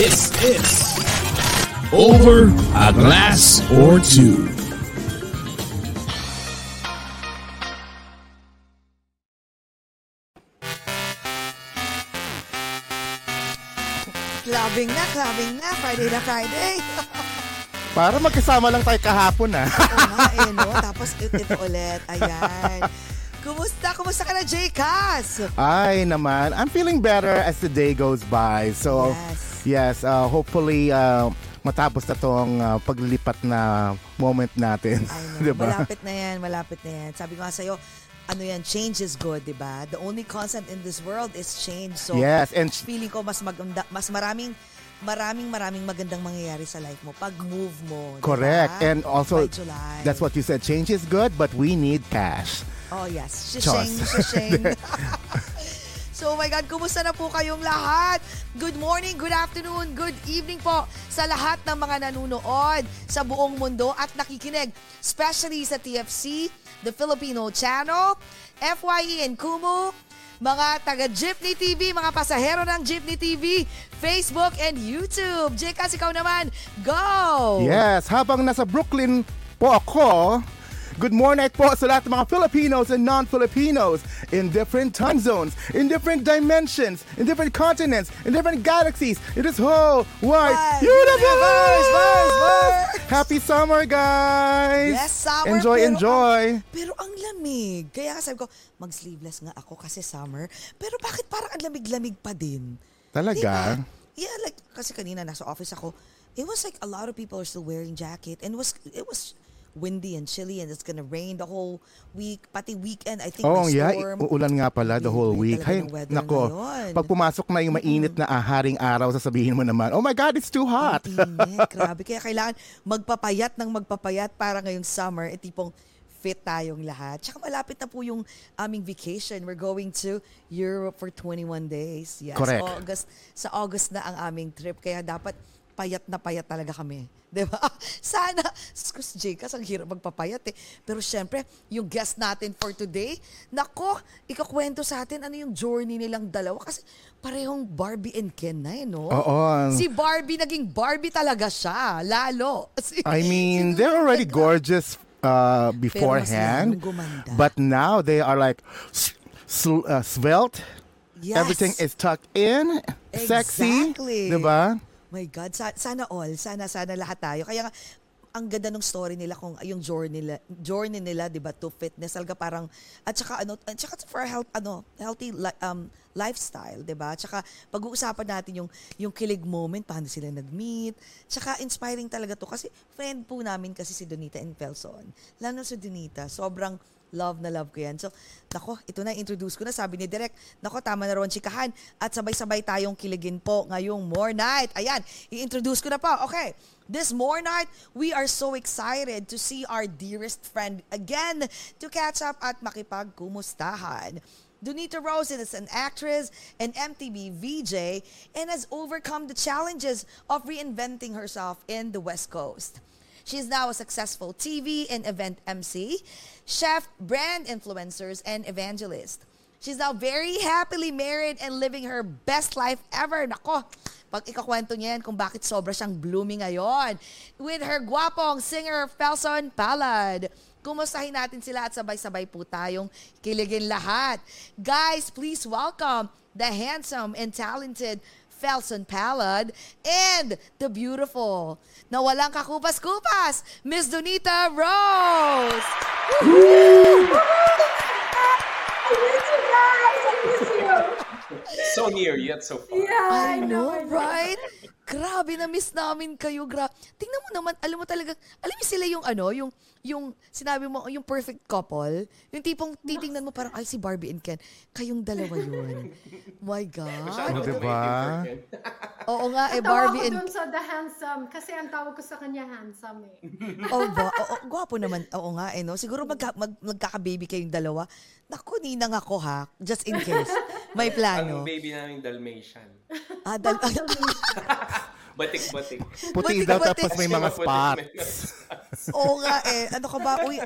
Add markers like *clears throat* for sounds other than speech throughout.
This is Over a Glass or Two. Clubbing na, clubbing na. Friday na Friday. *laughs* Para magkasama lang tayo kahapon ah. Oo nga eh, no? *laughs* Tapos ito, ito ulit. Ayan. Kumusta? Kumusta ka na, Jay Cass? Ay naman, I'm feeling better as the day goes by. So, Yes. Yes, uh, hopefully uh, matapos na tong uh, paglilipat na moment natin. No. *laughs* diba? Malapit na yan, malapit na yan. Sabi ko nga sa'yo, ano yan, change is good, di ba? The only constant in this world is change. So, Yes, and feeling ko mas maganda, mas maraming maraming maraming magandang mangyayari sa life mo pag move mo. di correct. And also, that's what you said, change is good, but we need cash. Oh yes, shishing, shishing. *laughs* *laughs* so oh my God, kumusta na po kayong lahat? Good morning, good afternoon, good evening po sa lahat ng mga nanunood sa buong mundo at nakikinig, especially sa TFC, the Filipino Channel, FYE and Kumu, mga taga Jeepney TV, mga pasahero ng Jeepney TV, Facebook and YouTube. Jekas, ikaw naman, go! Yes, habang nasa Brooklyn po ako, good morning po sa lahat ng mga Filipinos and non-Filipinos in different time zones, in different dimensions, in different continents, in different galaxies, in this whole wide Wide universe! universe, verse! Happy summer, guys! Yes, summer, Enjoy, pero enjoy! Pero ang lamig. Kaya sabi ko, mag-sleeveless nga ako kasi summer. Pero bakit parang ang lamig-lamig pa din? Talaga? Diba? Yeah, like, kasi kanina nasa office ako, it was like a lot of people are still wearing jacket and it was, it was windy and chilly and it's gonna rain the whole week. Pati weekend, I think Oh, may yeah. storm. Uulan nga pala the whole week. Hay, nako. ngayon. Pag pumasok na yung mainit na aharing araw, sasabihin mo naman, oh my God, it's too hot. Ang init, grabe. Kaya kailangan magpapayat ng magpapayat para ngayong summer, eh, tipong fit tayong lahat. Tsaka malapit na po yung aming vacation. We're going to Europe for 21 days. Yes, Correct. August, sa August na ang aming trip. Kaya dapat payat na payat talaga kami. 'Di ba? *laughs* Sana, Sus, Jcas, ang hirap magpapayat eh. Pero syempre, yung guest natin for today, nako, ikakwento sa atin ano yung journey nilang dalawa. Kasi parehong Barbie and Ken na eh, no? Oo. Si Barbie, naging Barbie talaga siya. Lalo. *laughs* Si, I mean, si they're already gorgeous uh, beforehand. But now they are like sl- uh, svelte. Yes. Everything is tucked in. Sexy. Exactly. Diba? My God, sa- sana all, sana sana lahat tayo. Kaya nga ang ganda ng story nila kung yung journey nila, journey nila 'di ba to fitness talaga parang at saka ano at saka for health ano healthy um lifestyle 'di ba? Tsaka pag-uusapan natin yung yung kilig moment paano sila nag-meet. Tsaka inspiring talaga to kasi friend po namin kasi si Donita and Felson. Lalo si Donita, sobrang Love na love ko yan. So, nako, ito na, introduce ko na. Sabi ni Direk, nako, tama na ron chikahan. At sabay-sabay tayong kiligin po ngayong more night. Ayan, i-introduce ko na po. Okay, this more night, we are so excited to see our dearest friend again to catch up at makipagkumustahan. Donita Rose is an actress and MTV VJ and has overcome the challenges of reinventing herself in the West Coast. She is now a successful TV and event MC, chef, brand influencers, and evangelist. She's now very happily married and living her best life ever. Nako, pag ikakwento niya yan kung bakit sobra siyang blooming ngayon. With her gwapong singer Felson Palad. Kumustahin natin sila at sabay-sabay po tayong kiligin lahat. Guys, please welcome the handsome and talented Felson Palad, and the beautiful, na walang kakupas-kupas, Miss Donita Rose! So near yet so far. I Yeah, know, I right? Grabe, na-miss namin kayo. Gra Tingnan mo naman, alam mo talaga, alam mo sila yung ano, yung, yung sinabi mo, yung perfect couple, yung tipong titingnan mo parang, ay, si Barbie and Ken, kayong dalawa yun. My God. Masyado Diba? *laughs* Oo nga, eh, Tawa Barbie ko and dun sa The Handsome kasi ang tawag ko sa kanya handsome eh. *laughs* Oh, ba? Oo, gwapo naman. Oo nga, eh, no? Siguro magka, mag, magkaka-baby kayong dalawa. Naku, ninang ako, ha? Just in case. May *laughs* Ang plano. baby namin Dalmatian. Ah, dal- Batik-batik. Puti daw tapos may mga spots. *laughs* Oo nga, eh. Ano ka ba? Uy,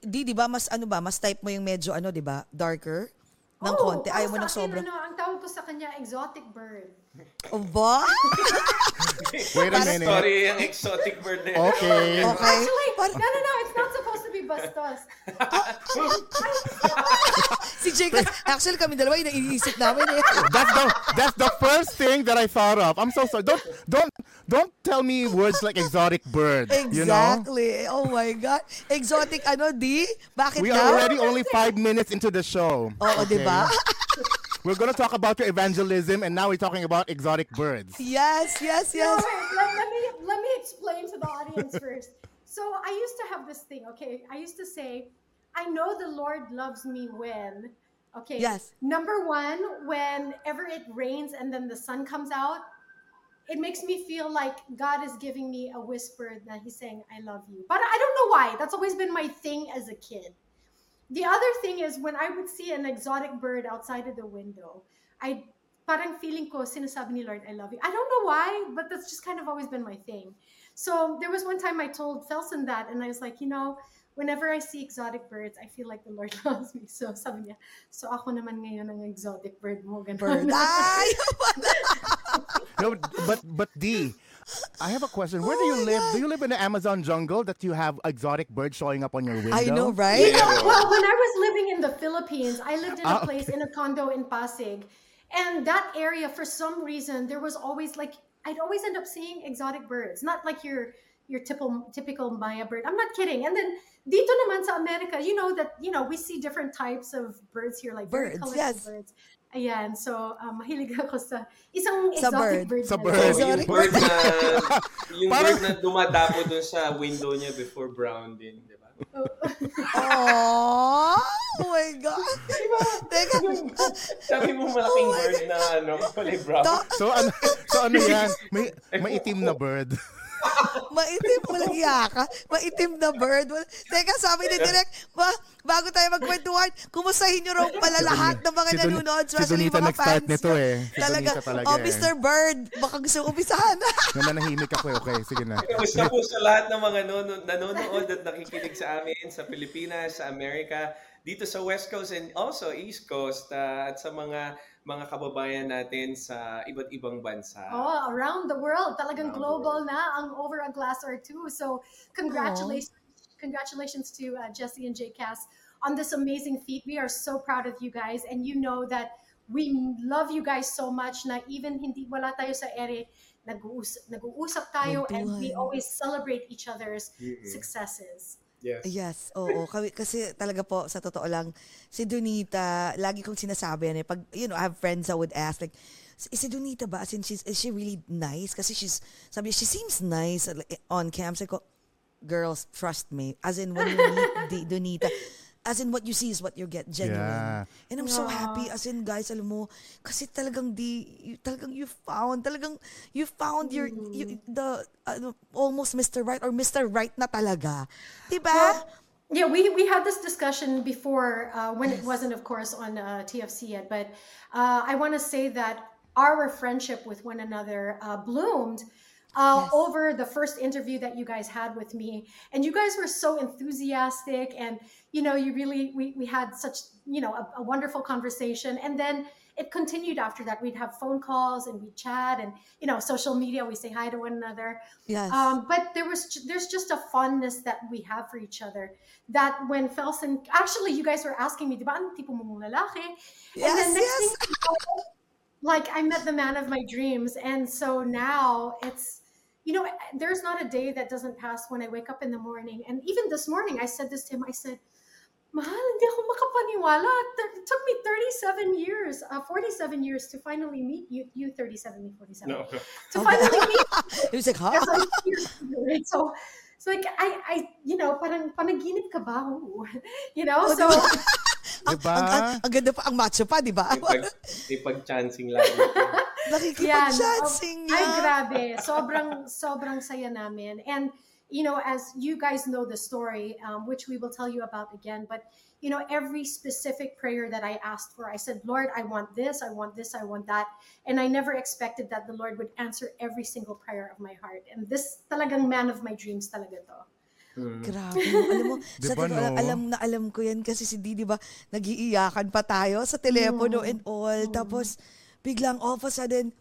di, di ba, mas ano ba, mas type mo yung medyo, ano, di ba, darker? Ng Oh, konti. Ayaw mo ng sobrang. Ano, ang tawag ko sa kanya, exotic bird. Ba? Wait a minute. Sorry, ang exotic bird na yun. Okay. Okay. Actually, no, no, no, it's not supposed to be bastos. *laughs* si Jake, actually kami dalawa, yung naiisip namin eh. That's the that's the first thing that I thought of. I'm so sorry. Don't don't don't tell me words like exotic bird. You know? Exactly. Oh my God. Exotic ano, di? Bakit We daw? are already only five minutes into the show. Oo, di ba? *laughs* We're gonna talk about your evangelism, and now we're talking about exotic birds. yes, yes, No, yes. wait, let, let me let me explain to the audience *laughs* first. So I used to have this thing, okay? I used to say, I know the Lord loves me when, okay? Yes. Number one, whenever it rains and then the sun comes out, it makes me feel like God is giving me a whisper that He's saying, I love you. But I don't know why. That's always been my thing as a kid. The other thing is when I would see an exotic bird outside of the window, I parang feeling ko sinasabi ni Lord, I love you. I don't know why, but that's just kind of always been my thing. So there was one time I told Felson that, and I was like, you know, whenever I see exotic birds, I feel like the Lord *laughs* loves me. So sabi niya, so ako naman ngayon ang exotic bird mo. Ganun. Bird. Ay! *laughs* *laughs* No, but but D, I have a question. Where do you live? Do you live in the Amazon jungle that you have exotic birds showing up on your window? I know, right? *laughs* well, when I was living in the Philippines, I lived in a Ah, place in a condo in Pasig. And that area, for some reason, there was always like I'd always end up seeing exotic birds. Not like your your typical typical Maya bird. I'm not kidding. And then dito naman sa America, you know that you know we see different types of birds here, like very Birds, colorful yes. birds. Ayan, so um, mahilig ako sa isang Sa exotic bird. bird. Sa bird. So, yung bird na, *laughs* yung Parang- bird na dumadapo dun sa window niya before brown din, di ba? Aww! *laughs* Oh my God. Teka. Sabi mo malaking Oh bird na ano, *laughs* kulay brown. So ano, so ano yan? May, may itim na bird. Maitim, walang iya ka. Maitim na bird. Teka, sabi ni Direk, ba, bago tayo magkwentuhan, kumustahin nyo raw pala lahat ng mga Si nanonood, si especially Donita mga nag-start fans. nito eh. Si Talaga, talaga oh, eh. Mr. Bird, baka gusto ko umpisahan. *laughs* Nananahimik ako. eh. Okay, sige na. Kamusta po sa lahat ng mga nanonood, nanonood at nakikinig sa amin sa Pilipinas, sa Amerika, dito sa West Coast and also East Coast uh, at sa mga mga kababayan natin sa iba't ibang bansa. Oh, around the world. Talagang Around global na ang Over a Glass or Two. So congratulations, congratulations to uh, Jesse and Jay Cass on this amazing feat. We are so proud of you guys. And you know that we love you guys so much na even hindi wala tayo sa ere, nag-uusap, nag-uusap tayo and we always celebrate each other's Mhm. successes. Yes. Yes, oo. Kasi talaga po, sa totoo lang, si Donita, lagi kong sinasabi yan eh. Pag, you know, I have friends that would ask, like, si si Donita ba, as in, she's, is she really nice? Kasi she's, sabi she seems nice on cam. Sabi ko, girls, trust me. As in, when you meet Donita, as in, what you see is what you get, genuine. Yeah. And I'm so happy, as in, guys, alam mo, kasi talagang di, you- talagang you found, talagang you found your, you, the, ano, almost Mr. Right or Mr. Right na talaga. Diba? Well, yeah, we, we had this discussion before uh, when it wasn't, of course, on uh, TFC yet. But uh, I want to say that our friendship with one another uh, bloomed uh, Yes. over the first interview that you guys had with me. And you guys were so enthusiastic. And, you know, you really, we, we had such, you know, a, a wonderful conversation. And then it continued after that. We'd have phone calls and we'd chat and, you know, social media, we say hi to one another. Yes. Um, but there was there's just a fondness that we have for each other. That when Felson, actually, you guys were asking me, di ba ang tipo lalaki? And Yes, then next yes. thing like I met the man of my dreams. And so now it's, you know, there's not a day that doesn't pass when I wake up in the morning. And even this morning, I said this to him. I said, Mahal, hindi ako makapaniwala. It took me 37 years, uh, 47 years to finally meet you. You 37, me 47. No. To finally meet *laughs* It was like, huh? Yes, I'm? So, so like I, I, you know, parang panaginip ka ba? Oo. *laughs* You know, Oh, so *laughs* diba? Ang, Diba? ang, ang, ang ganda pa, ang macho pa, di ba? May pag, may pag-chancing lagi. *laughs* Nakikipag-chancing Ay, grabe. Sobrang, sobrang saya namin. And, you know, as you guys know the story, um, which we will tell you about again, but, you know, every specific prayer that I asked for, I said, Lord, I want this, I want this, I want that. And I never expected that the Lord would answer every single prayer of my heart. And this talagang man of my dreams talaga to. Mm. Grabe. Alam mo, *laughs* sa Diba, totoo lang, no? alam na alam ko yan kasi si Didi ba, nag-iiyakan pa tayo sa telepono Mm. and all. Tapos, biglang all of a sudden,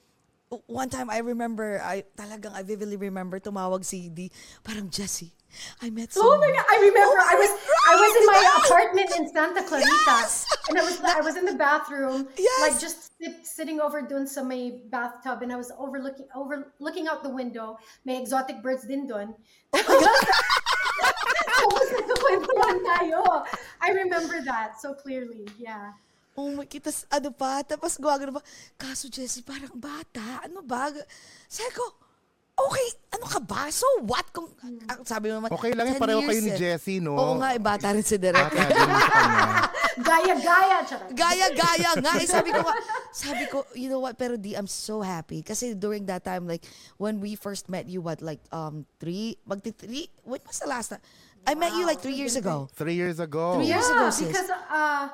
one time I remember, I talagang I vividly remember tumawag si Didi, parang Jessie, I met Oh someone. my god! I remember Oh I was I was in my apartment in Santa Clarita, Yes! and I was I was in the bathroom, Yes! like just sit, sitting over doon sa may bathtub, and I was overlooking over looking out the window. May exotic birds din doon. *laughs* Tapos nagkakwentuhan tayo. I remember that so clearly. Yeah. Oh my, kitas, ano pa, tapos gawagano pa, kaso Jessie, parang bata, ano ba? Sabi ko, okay, ano ka ba? So what? Kung, ang sabi mo naman, Okay lang yun, 10 pareho kayo ni eh. Jessie, no? Oo nga, eh, bata rin si Derek. *laughs* Gaya-gaya. Charot. Gaya-gaya nga. Eh, sabi ko nga, sabi ko, you know what, pero di, I'm so happy. Kasi during that time, like, when we first met you, what, like, um, three, magti three, when was the last time? I met you like three years ago. Three years ago. Three years yeah, ago, sis. because uh,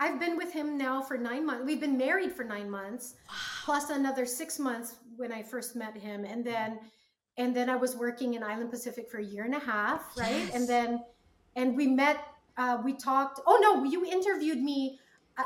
I've been with him now for nine months. We've been married for nine months, plus another six months when I first met him, and then and then I was working in Island Pacific for a year and a half, right? And then and we met. Uh, we talked. Oh no, you interviewed me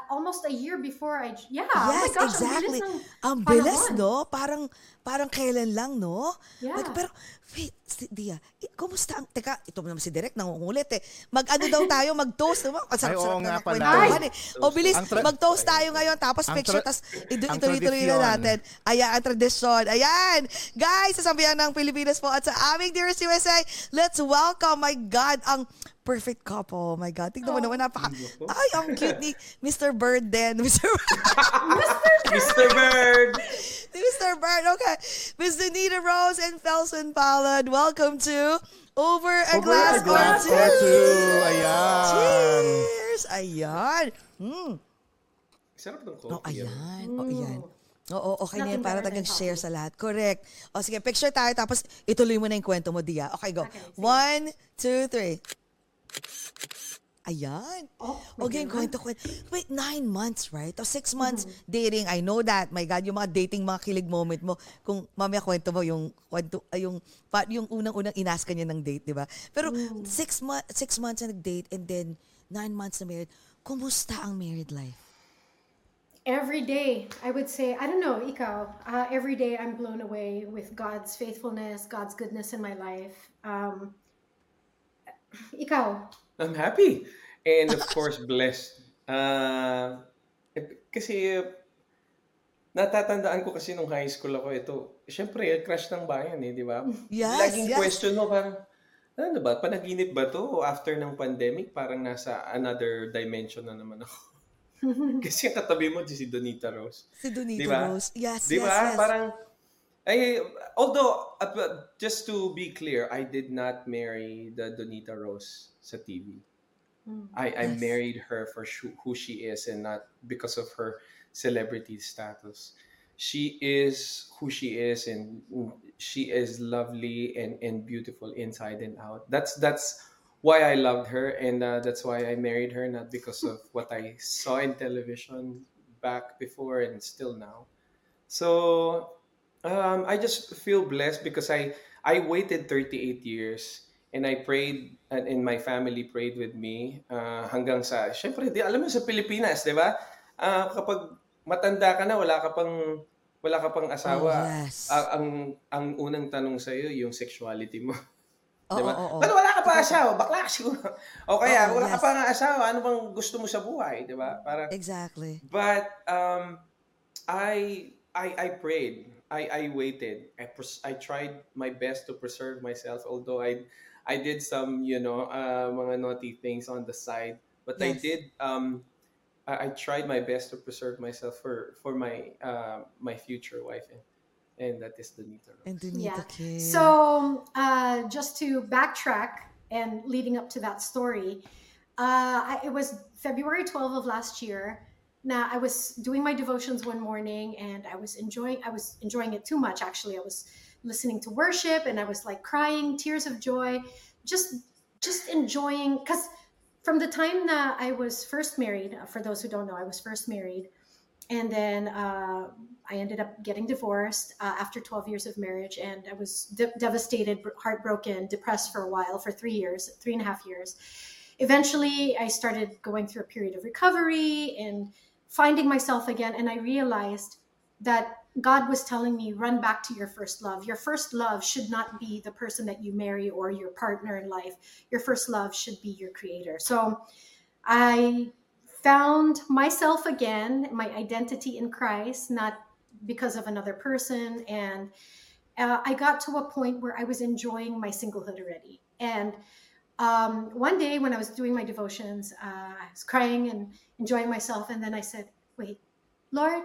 almost a year before I. Yeah. oh my yes, gosh, exactly. Ang bilis, Ang no? Parang, parang kailan lang, no? Yeah. Like, pero, wait, si Dia, i- kumusta ang, teka, ito naman si Direk, nangungulit eh. Mag-ano daw *laughs* tayo, mag-toast, diba? Ang Ay, sarap-sarap oo na nga ng pala. kwentuhan eh. O bilis, tra- mag-toast tayo ngayon, tapos Ang picture, tra- tapos idu- ang ituloy-tuloy na natin. Ayan, ang tradisyon. Ayan! Guys, sa sambayan ng Pilipinas po at sa aming Dearest USA, let's welcome, my God, ang perfect couple. Oh my God, tignan mo naman, napaka... Ay, ang cute ni Mr. Bird din. *laughs* Mr. Mr. Bird! Mr. *laughs* Bird, okay. Miss Anita Rose and Felson Ballad, welcome to Over a Over Glass, a glass or or Two. two. Ayan. Cheers! Ayan. Hmm. Sarap ng Oh, coffee. ah. ayan. Oh, ayan. Oo, okay na yan. Nothing Para better than tagang share coffee. sa lahat. Correct. O sige, picture tayo tapos ituloy mo na yung kwento mo, Dia. Okay, go. Okay. One, two, three. Ayan. Oh, okay, my kwento, kwento. Wait, nine months, right? O six months Mm-hmm. dating. I know that. My God, yung mga dating, mga kilig moment mo. Kung mamaya kwento mo yung, kwento, yung, pa, yung unang-unang inask niya ng date, di ba? Pero Mm. six, mo- six months na nag-date and then nine months na married. Kumusta ang married life? Every day, I would say, I don't know, ikaw, uh, every day I'm blown away with God's faithfulness, God's goodness in my life. Um, ikaw, I'm happy. And of course, blessed. Uh, eh, kasi, natatandaan ko kasi nung high school ako, ito, syempre, crush ng bayan eh, di ba? Yes, Laging yes. question mo, parang, ano ba, panaginip ba to? O after ng pandemic, parang nasa another dimension na naman ako. *laughs* kasi ang katabi mo, si Donita Rose. Si Donito Di ba? Rose. Yes, Di yes, ba? yes. Parang, ay, although, uh, just to be clear, I did not marry the Donita Rose sa TV. I, I Yes. married her for shu- who she is and not because of her celebrity status. She is who she is and she is lovely and, and beautiful inside and out. That's that's why I loved her and uh, that's why I married her not because of what I saw in television back before and still now. So um, I just feel blessed because I I waited 38 years and I prayed and, and my family prayed with me uh, hanggang sa syempre di alam mo sa Pilipinas, 'di ba? Ah, kapag matanda ka na wala ka pang wala ka pang asawa. Oh, yes. ah, ang ang unang tanong sa iyo yung sexuality mo. Oo, Di ba? oo, oo. Ba't wala ka pa asawa? Bakla ka siguro. O kaya, Oo, wala ka yes. pa nga asawa. Ano bang gusto mo sa buhay? Di ba? Parang, Exactly. But um, I I I prayed. I I waited. I pres- I tried my best to preserve myself. Although I I did some you know uh, mga naughty things on the side, but I did um I, I tried my best to preserve myself for for my uh, my future wife, and, and that is Donita Rose. And Donita Yeah. Kim. So, uh, just to backtrack and leading up to that story, uh, I, it was February 12 of last year. Now, I was doing my devotions one morning and I was enjoying I was enjoying it too much actually. I was listening to worship and I was like crying tears of joy, just just enjoying cuz from the time that I was first married, uh, for those who don't know, I was first married and then uh, I ended up getting divorced uh, after 12 years of marriage, and I was de- devastated, heartbroken, depressed for a while, for three years, three and a half years. Eventually, I started going through a period of recovery and finding myself again, and I realized that God was telling me, run back to your first love. Your first love should not be the person that you marry or your partner in life. Your first love should be your creator. So I found myself again, my identity in Christ, not because of another person. And uh, I got to a point where I was enjoying my singlehood already. And um, one day when I was doing my devotions, uh, I was crying and enjoying myself. And then I said, Wait, Lord,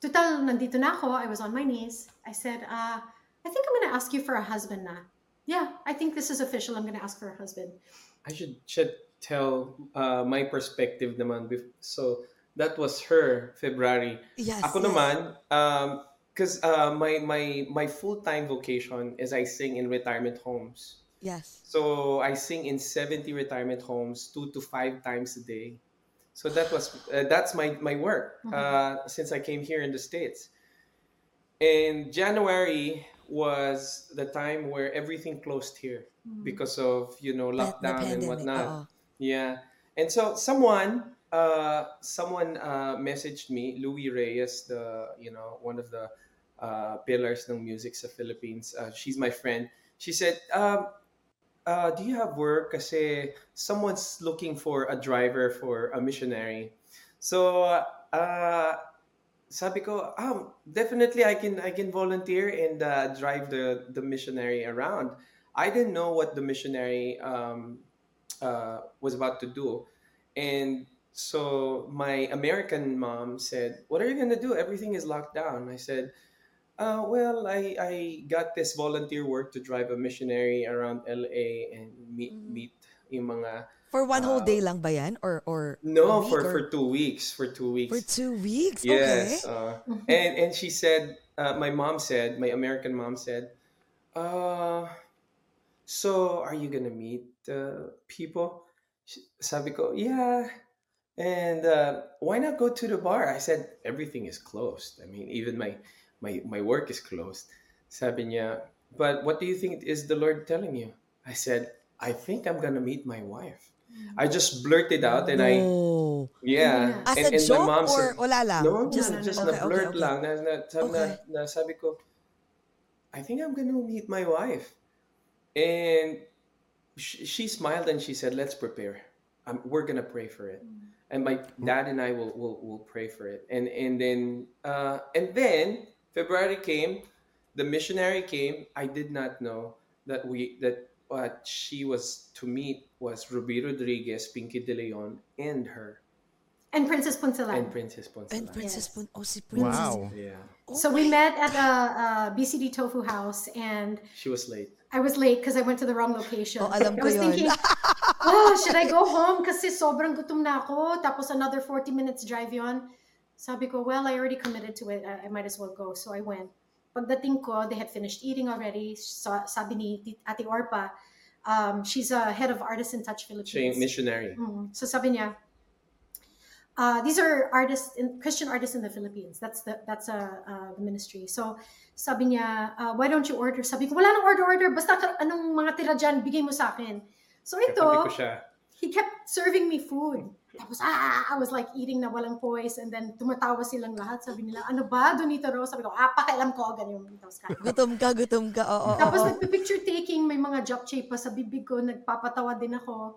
total, nandito na ako. I was on my knees. I said, uh, I think I'm going to ask you for a husband na. Yeah, I think this is official. I'm going to ask for a husband. I should should tell uh, my perspective naman. bef- So that was her February. yes, Ako yes. naman, um, because uh, my my my full time vocation is I sing in retirement homes. Yes. So I sing in seventy retirement homes, two to five times a day. So that was uh, that's my my work uh, since I came here in the states. And January was the time where everything closed here because of you know lockdown and whatnot. oo. Yeah. And so someone uh someone uh messaged me, Louis Reyes, the you know, one of the uh pillars ng music sa Philippines. Uh, she's my friend. She said, um, uh, do you have work? Kasi someone's looking for a driver for a missionary. So uh sabi ko, um, definitely I can I can volunteer and uh, drive the the missionary around. I didn't know what the missionary um, uh, was about to do, and so my American mom said, "What are you gonna do? Everything is locked down." I said, uh, "Well, I I got this volunteer work to drive a missionary around LA and meet meet yung mga For one whole Uh, day lang ba yan? Or, or a no week for or- for two weeks for two weeks For two weeks? Yes. Okay. Uh, *laughs* and and she said, uh, my mom said, my American mom said, uh, so are you gonna meet uh, people? Sh- Sabi ko, yeah. And uh, why not go to the bar? I said, everything is closed. I mean, even my my my work is closed. Sabi niya, but what do you think is the Lord telling you? I said, I think I'm gonna meet my wife. I just blurted out and I No. yeah. As and, a and joke my mom or said, wala lang? no, Just- just, just okay, na-blurt okay, okay. lang. Na, na, sabi, Okay. na, na, sabi ko, I think I'm gonna meet my wife. And she, she smiled and she said, let's prepare. Um, we're gonna pray for it. And my dad and I will, will, will pray for it. And and then uh, and then February came, the missionary came. I did not know that we that what she was to meet was Ruby Rodriguez, Pinky De Leon, and her, And Princess Punsalan. and Princess Ponce. And Princess Yes. Pun, oh, si Princess. Wow. Yeah, Oh So we met at uh, uh, a, a BCD Tofu house, and she was late. I was late because I went to the wrong location. Oh, alam I ko was yun. thinking, *laughs* oh, should I go home? Kasi sobrang gutom na ako. Tapos another 40 minutes drive yon. Sabi ko, well, I already committed to it. I, I might as well go. So I went. Pagdating ko, they had finished eating already. Sa, sabi ni Ate Orpa, um, she's a head of Artists in Touch Philippines. missionary. Mm. So sabi niya, uh, these are artists, in, Christian artists in the Philippines. That's the that's uh, uh, the ministry. So sabi niya, uh, why don't you order? Sabi ko, wala nang order order. Basta ka- anong mga tira dyan, bigay mo sa akin. So ito, Katabi ko siya. he kept serving me food. Tapos, ah, I was like eating na walang poise and then tumatawa silang lahat. Sabi nila, ano ba, Donita Rose? Sabi ko, ah, pakialam ko, ganyan. Tapos kain. *laughs* Gutom ka, gutom ka. Oo, Tapos oo. nagpipicture taking, may mga japchae pa sa bibig ko, nagpapatawa din ako.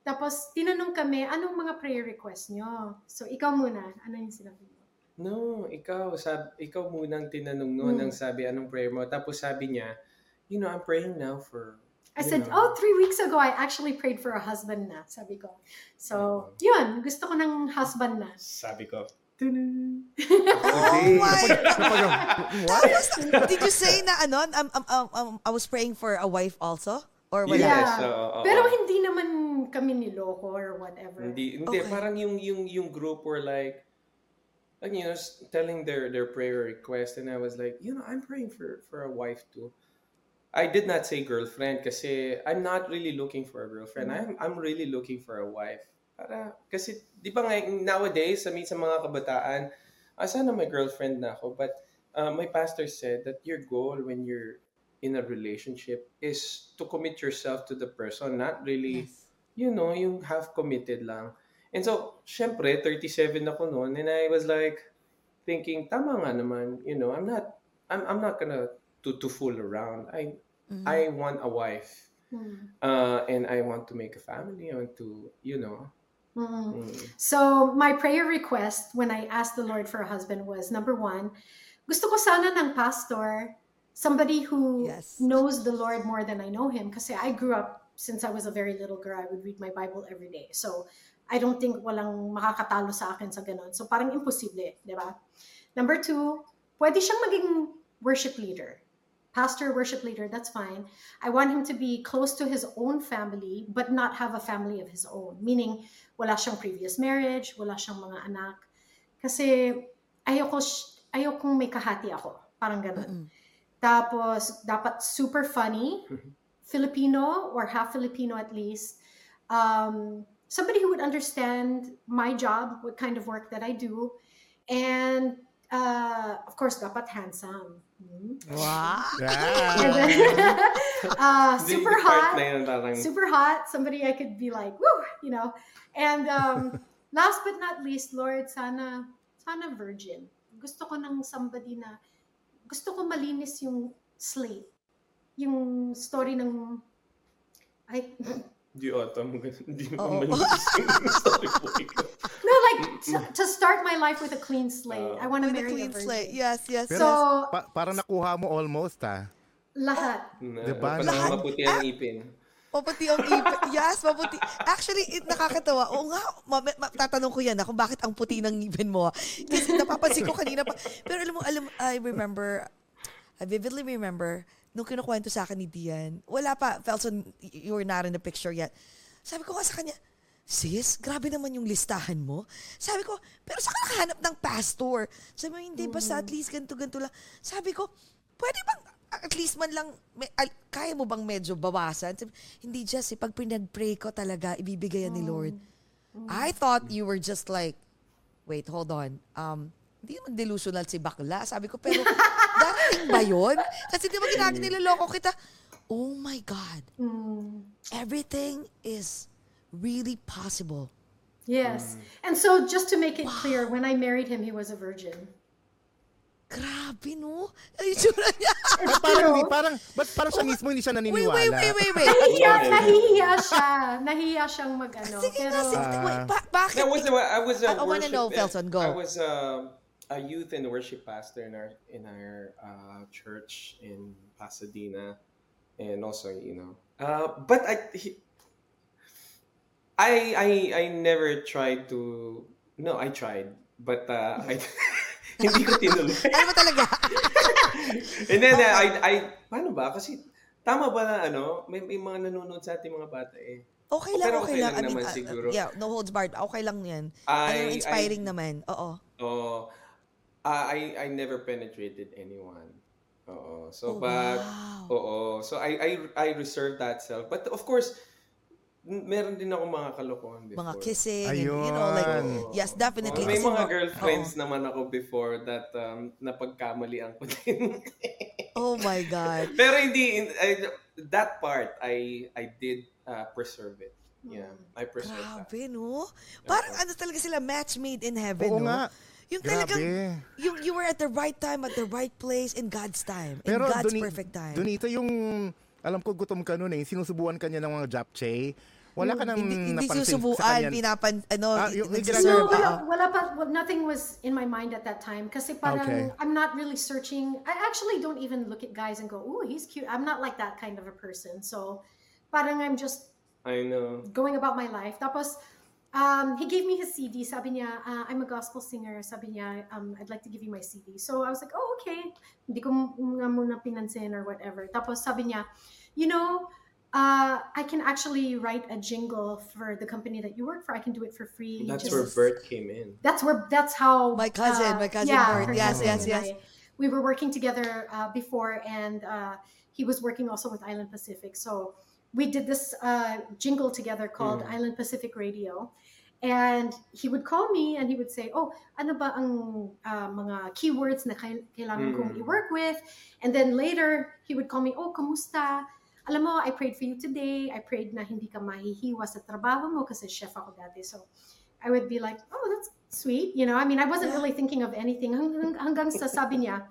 Tapos tinanong kami, anong mga prayer request nyo? So ikaw muna, ano yung sinabi mo? No, ikaw, sab ikaw munang tinanong noon Hmm. ang sabi, anong prayer mo? Tapos sabi niya, you know, I'm praying now for, I said, know. oh, three weeks ago, I actually prayed for a husband na, sabi ko. So, yun, gusto ko ng husband na. Sabi ko, Oh Hindi. my? Tapos, did you say na ano, um, um, um, um, I was praying for a wife also? Or? Yes, Yeah. oo, oo. Pero hindi naman kami niloko or whatever. Hindi, hindi Okay. parang yung yung yung group were like like you know telling their their prayer request and I was like, you know, I'm praying for for a wife too. I did not say girlfriend kasi I'm not really looking for a girlfriend. I'm I'm really looking for a wife. Para kasi 'di ba nga nowadays sa sa mga kabataan, ah, sana may girlfriend na ako but uh, my pastor said that your goal when you're in a relationship is to commit yourself to the person, not really Yes. you know, yung half committed lang. And so, syempre, 37 ako noon and I was like thinking, tama nga naman, you know, I'm not I'm I'm not gonna to to fool around. I Mhm. I want a wife. Hmm. Uh, and I want to make a family. I want to, you know. Mm. mm. So, my prayer request when I asked the Lord for a husband was number one, gusto ko sana ng pastor, somebody who Yes. knows the Lord more than I know him. Kasi I grew up, since I was a very little girl, I would read my Bible every day. So, I don't think walang makakatalo sa akin sa ganun. So, parang imposible, di ba? Number two, pwede siyang maging worship leader. Pastor, worship leader, that's fine. I want him to be close to his own family, but not have a family of his own. Meaning, wala siyang previous marriage, wala siyang mga anak. Kasi ayoko, sh- ayokong may kahati ako. Parang ganun. Mm-mm. Tapos, dapat super funny, Filipino or half Filipino at least. Um, somebody who would understand my job, what kind of work that I do. And, uh, of course, dapat handsome. Wow. Yeah. *laughs* uh, super hot super hot, somebody I could be like, woo, you know. And um, *laughs* last but not least, Lord, sana, sana virgin. Gusto ko ng somebody na, gusto ko malinis yung slate. Yung story ng, ay, Di ata mo ganun. Di mo malinis yung story po ikaw. No, like, to, to start my life with a clean slate. I want to a marry a clean virgin. slate. Yes, yes. Pero, So, pa- parang nakuha mo almost, ah. lahat. Na, Diba? Lahat- maputi ang ipin. Maputi ang ipin. *laughs* Yes, maputi. Actually, it, nakakatawa. Oo nga, ma- ma- tatanong ko yan na kung bakit ang puti ng ngipin mo. Kasi napapansin ko kanina pa. Pero alam mo, alam, I remember, I vividly remember, nung kinukwento sa akin ni Dian, wala pa, Felson, you were not in the picture yet. Sabi ko nga sa kanya, Sis, grabe naman yung listahan mo. Sabi ko, pero saan ka nakahanap ng pastor? Sabi mo, hindi, basta at least ganito, ganito lang. Sabi ko, pwede bang at least man lang, may, al- kaya mo bang medyo bawasan? Sabi, hindi, Jess, eh, pag pinag-pray ko talaga, ibibigay yan ni Lord. I thought you were just like, wait, hold on. Um, hindi naman delusional si bakla. Sabi ko, pero *laughs* darating ba yun? Kasi di ba ginagawa niloloko kita? Oh my God. Mm. Everything is really possible. Yes. And so, just to make it clear, when I married him, he was a virgin. Grabe, no? Ay, tsura niya. It's Parang true. hindi, parang, ba't parang siya mismo hindi siya Wait, naniniwala? wait, wait, wait, wait. Nahihiya, Sorry. nahihiya siya. Nahihiya siyang mag-ano. Sige Pero, na, sige. Ah. Wait, ba- bakit? That was a, I was a I- I wanna worship, know, Felson, go. I was a, a youth and worship pastor in our in our uh, church in Pasadena, and also you know, uh, but I, he, I I I never tried to. No, I tried, but uh, I *laughs* hindi ko tinuloy. *laughs* Ano ba talaga? And then uh, I I paano ba kasi tama ba na ano, may, may mga nanonood sa ating mga bata eh. Okay Oh, lang, pero okay, okay lang. lang I mean, naman uh, uh, siguro. yeah, no holds barred. Okay lang yan. I- ano, inspiring naman. Oo. Oh, I I never penetrated anyone. Oo. Oh, So but wow. oo. So I I I reserve that self. But of course, meron din ako mga kalokohan before. Mga kissing, and, you know, like, yes, definitely. Oo, may mga girlfriends naman ako before that um, napagkamalian ko din. *laughs* Oh my God. Pero hindi in- I- that part I I did uh, preserve it. Yeah, I preserve that. Grabe, no? Parang ano talaga sila, match made in heaven, Oo no? nga. Yung Grabe. talagang, you, you were at the right time, at the right place, in God's time. In Pero God's duni- perfect time. Donita, yung, alam ko gutom ka noon eh, sinusubuan ka niya ng mga japchae. Wala ka nang Hindi, hindi napansin sa susubuan, kanya. pinapan, ano, Ah, yung- ginagawa- No, wala, wala pa, well, nothing was in my mind at that time. Kasi parang, Okay. I'm not really searching. I actually don't even look at guys and go, ooh, he's cute. I'm not like that kind of a person. So, parang I'm just I know. going about my life. Tapos, um, he gave me his CD. Sabi niya, uh, I'm a gospel singer. Sabi niya, um, I'd like to give you my CD. So I was like, oh, okay. Hindi ko nga muna pinansin or whatever. Tapos sabi niya, you know, uh, I can actually write a jingle for the company that you work for. I can do it for free. That's Just- where Bert came in. that's where that's how My cousin, uh, my cousin yeah, Bert. Yes, yes, yes. I, we were working together uh, before and uh, he was working also with island pacific so we did this uh, jingle together called Mm. island pacific radio and he would call me and he would say oh ano ba ang uh, mga keywords na kail- kailangan kong Mm. i-work with and then later he would call me oh kamusta alam mo, I prayed for you today. I prayed na hindi ka mahihiwa sa trabaho mo kasi chef ako dati. So, I would be like, oh, that's sweet. You know, I mean, I wasn't really thinking of anything. Hanggang, hanggang sa sabi niya,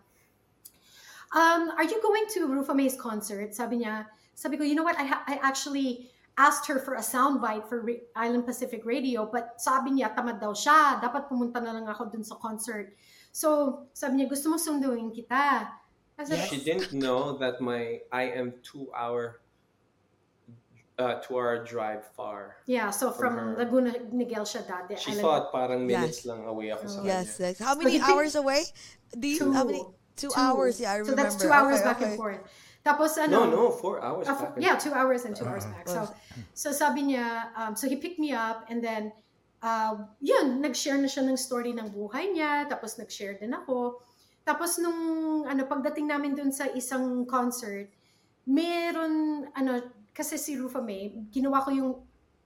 um, are you going to Rufa May's concert? Sabi niya, sabi ko, you know what? I, ha- I actually asked her for a soundbite for Ra- Island Pacific Radio, but sabi niya, tamad daw siya. Dapat pumunta na lang ako dun sa concert. So, sabi niya, gusto mo sunduin kita. I said, She didn't know that my I am two hour uh, two hour drive far. Yeah, so From from, her. Laguna Niguel siya dati. She Island- thought parang Yes. minutes lang away ako sa Yes, kanya. yes. How many But the thing- hours away? Do you, Two. how many? Two, Two. hours, yeah, I So remember. that's two hours Okay, back okay. and forth. Tapos No, ano? no, four hours uh, back and yeah, two hours and two hours back. So, so sabi niya, um, so he picked me up and then, uh, yun, nag-share na siya ng story ng buhay niya. Tapos nag-share din ako. Tapos nung, ano, pagdating namin dun sa isang concert, meron, ano, kasi si Rufa May, ginawa ko yung,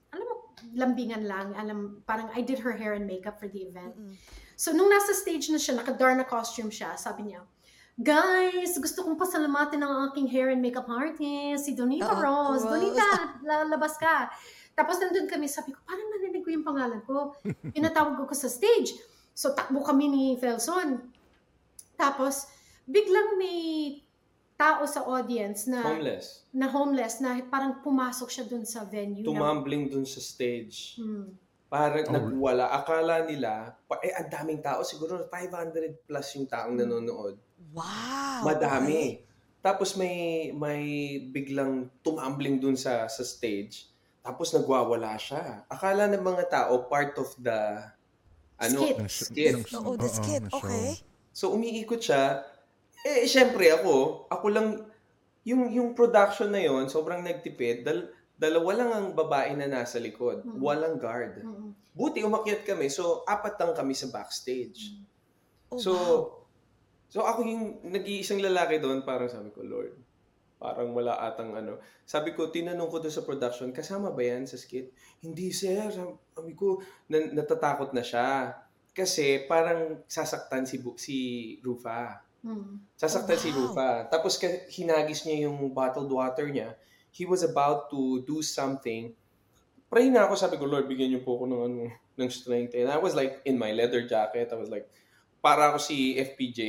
alam mo, lambingan lang. Alam, parang I did her hair and makeup for the event. Mm-mm. So, nung nasa stage na siya, naka-Darna costume siya, sabi niya, Guys, gusto kong pasalamatin ang aking hair and makeup artist, si Donita Oo, Rose. Rose. Donita, lalabas ka. Tapos nandun kami, sabi ko, parang narinig ko yung pangalan ko. *laughs* Pinatawag ko sa stage. So, takbo kami ni Felson. Tapos, biglang may tao sa audience na Homeless. na homeless na parang pumasok siya dun sa venue. na- Tumambling dun sa stage. Hmm. Parang Oh. nagwala. Akala nila, pa, eh, ang daming tao. Siguro 500 plus yung taong nanonood. Wow. Madami. Tapos may may biglang tumambling dun sa sa stage. Tapos nagwawala siya. Akala ng mga tao part of the ano, Skit. Skit. Oo, kid. ng show. Okay. So umiikot siya. Eh syempre ako, ako lang yung yung production na yon, sobrang nagtipid. Dal, dalawa lang ang babae na nasa likod. Mm. Walang guard. Mm-mm. Buti umakyat kami. So apat lang kami sa backstage. Oh, so wow. So ako yung nag-iisang lalaki doon, parang sabi ko, Lord, parang wala atang ano. Sabi ko, tinanong ko doon sa production, kasama ba yan sa skit? Hindi, sir. Sabi ko, na- natatakot na siya. Kasi parang sasaktan si, Bu- si Rufa. Mm. Sasaktan Oh, si wow. Rufa. Tapos ka- hinagis niya yung bottled water niya. He was about to do something. Pray na ako, sabi ko, Lord, bigyan niyo po ako ng, ano, ng strength. And I was like, in my leather jacket, I was like, para ako si FPJ.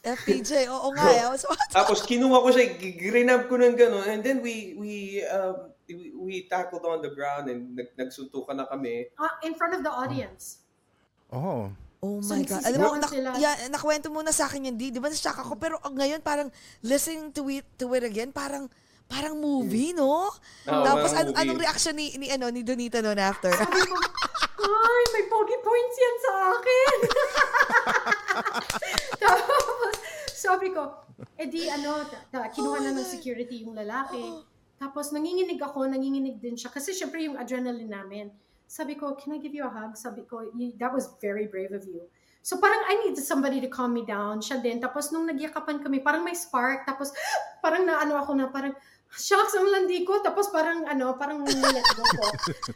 FPJ, *laughs* oo nga. eh. I was, what? Tapos kinuha ko siya, grinab ko ng gano'n, and then we we um, we, we tackled on the ground and nag, nagsuntukan na kami. Ah, in front of the audience. Oh. Oh So, my God. Alam mo, nak- yeah, nakwento mo na sa akin yan, di, di ba nashock ako? Pero ang ngayon, parang listening to it, to it again, parang parang movie, no? Oo, Tapos parang an- movie. anong reaction ni, ni, ano, ni Donita noon after? Sabi ko, *laughs* ay, may pogi points yan sa akin. *laughs* Tapos, sabi ko, edi ano, ta- ta- kinuha na ng security yung lalaki. Tapos nanginginig ako, nanginginig din siya. Kasi syempre yung adrenaline namin. Sabi ko, can I give you a hug? Sabi ko, "You- that was very brave of you. So parang I needed somebody to calm me down. Siya din. Tapos nung nagyakapan kami, parang may spark. Tapos *gasps* parang naano ako na parang, shucks, ang landi ko. Tapos parang ano, parang let go ko.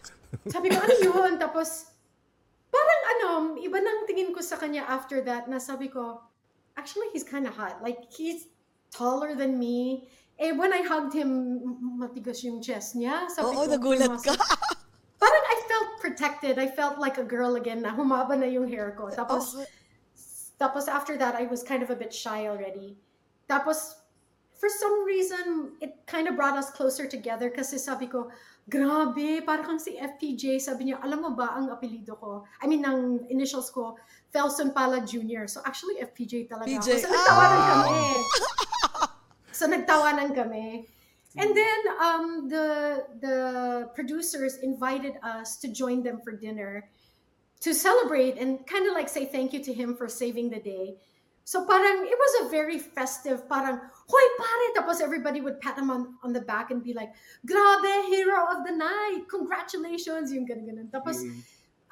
*laughs* Sabi ko, ano yun? Tapos, parang ano, iba nang tingin ko sa kanya after that na sabi ko, actually, he's kind of hot. Like, he's taller than me. Eh, when I hugged him, matigas yung chest niya. Sabi Oo, ko, nagulat ka. *laughs* Parang I felt protected. I felt like a girl again na humaba na yung hair ko. Tapos, Oh, tapos after that, I was kind of a bit shy already. Tapos, for some reason, it kind of brought us closer together kasi sabi ko, grabe, parang kang si FPJ. Sabi niya, alam mo ba ang apelido ko? I mean, ang initials ko, Felson Pala Jr. So actually, FPJ talaga PJ. ako. So nagtawanan Ah! kami. *laughs* So nagtawanan kami. And then um, the the producers invited us to join them for dinner to celebrate and kind of like say thank you to him for saving the day. So parang it was a very festive parang hoy pare. Tapos everybody would pat him on, on the back and be like grabe hero of the night. Congratulations. Yung ganun ganun tapos Mm.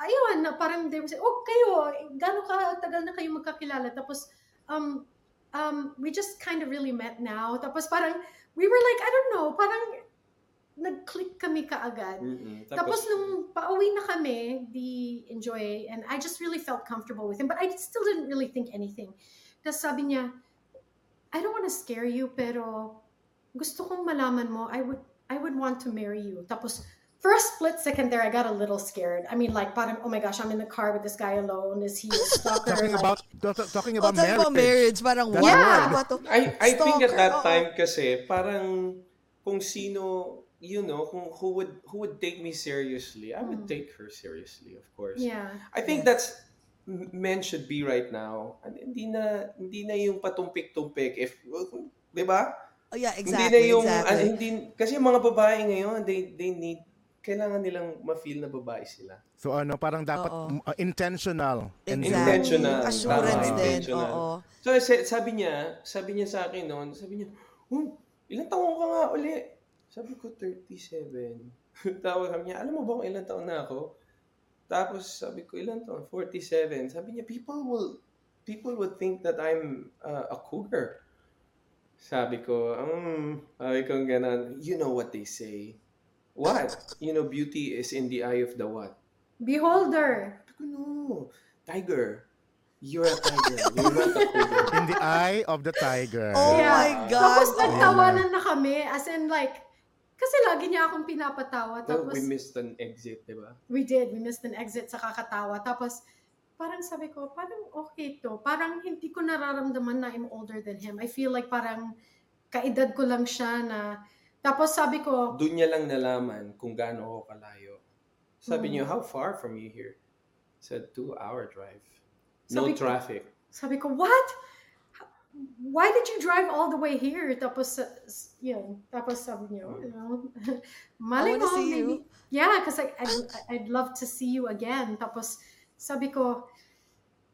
ayun na parang they would say oh kayo gaano ka tagal na kayo magkakilala? Tapos um um we just kind of really met now. Tapos parang we were like I don't know parang nag-click kami kaagad. Mm-mm. tapos nung pauwi na kami, the enjoy, and I just really felt comfortable with him, but I still didn't really think anything. Tapos sabi niya, I don't want to scare you, pero gusto kong malaman mo, I would, I would want to marry you. Tapos, for a split second there, I got a little scared. I mean, like, parang, oh my gosh, I'm in the car with this guy alone. Is he a *laughs* stalker? Talking Like, about talk- talking Oh, about talking about marriage. marriage, parang That's ba to? I I think at that oo. time kasi parang kung sino you know kung who would who would take me seriously I would Mm. take her seriously of course yeah. I think that's m- men should be right now and hindi na hindi na yung patumpik-tumpik if 'di ba Oh, yeah, hindi exactly, na yung exactly. ano, hindi kasi yung mga babae ngayon they they need kailangan nilang ma-feel na babae sila So ano, parang dapat Oo. uh, intentional. and Exactly. Intentional. Assurance Tama, din, intentional. oo. So sa- sabi niya, sabi niya sa akin noon, sabi niya, "Oh, ilang taon ka nga uli?" Sabi ko 37. *laughs* Tawag kami niya, "Alam mo ba kung ilang taon na ako?" Tapos sabi ko, "Ilang taon?" 47. Sabi niya, "People will people would think that I'm uh, a cougar." Sabi ko, um, sabi ko ganun, you know what they say. What? You know, beauty is in the eye of the what? Beholder. Sabi ko, no. Tiger. You're a tiger. You're not a cougar. In the eye of the tiger. Oh Yeah. my God. Tapos nagtawanan na kami, as in like, kasi lagi niya akong pinapatawa. Well, Tapos, we missed an exit, di ba? we did, we missed an exit sa kakatawa. Tapos, parang sabi ko, parang okay to. Parang hindi ko nararamdaman na I'm older than him. I feel like parang kaedad ko lang siya na, tapos sabi ko, Doon niya lang nalaman kung gaano ako kalayo. Sabi Hmm. niyo, how far from you here? Said, two-hour drive. No Sabi ko- traffic. sabi ko, what? Why did you drive all the way here? Tapos, uh, s- yun. Tapos sabi niyo, you know, *laughs* mali mo, maybe. you. Yeah, because I, I'd, I'd love to see you again. Tapos, sabi ko,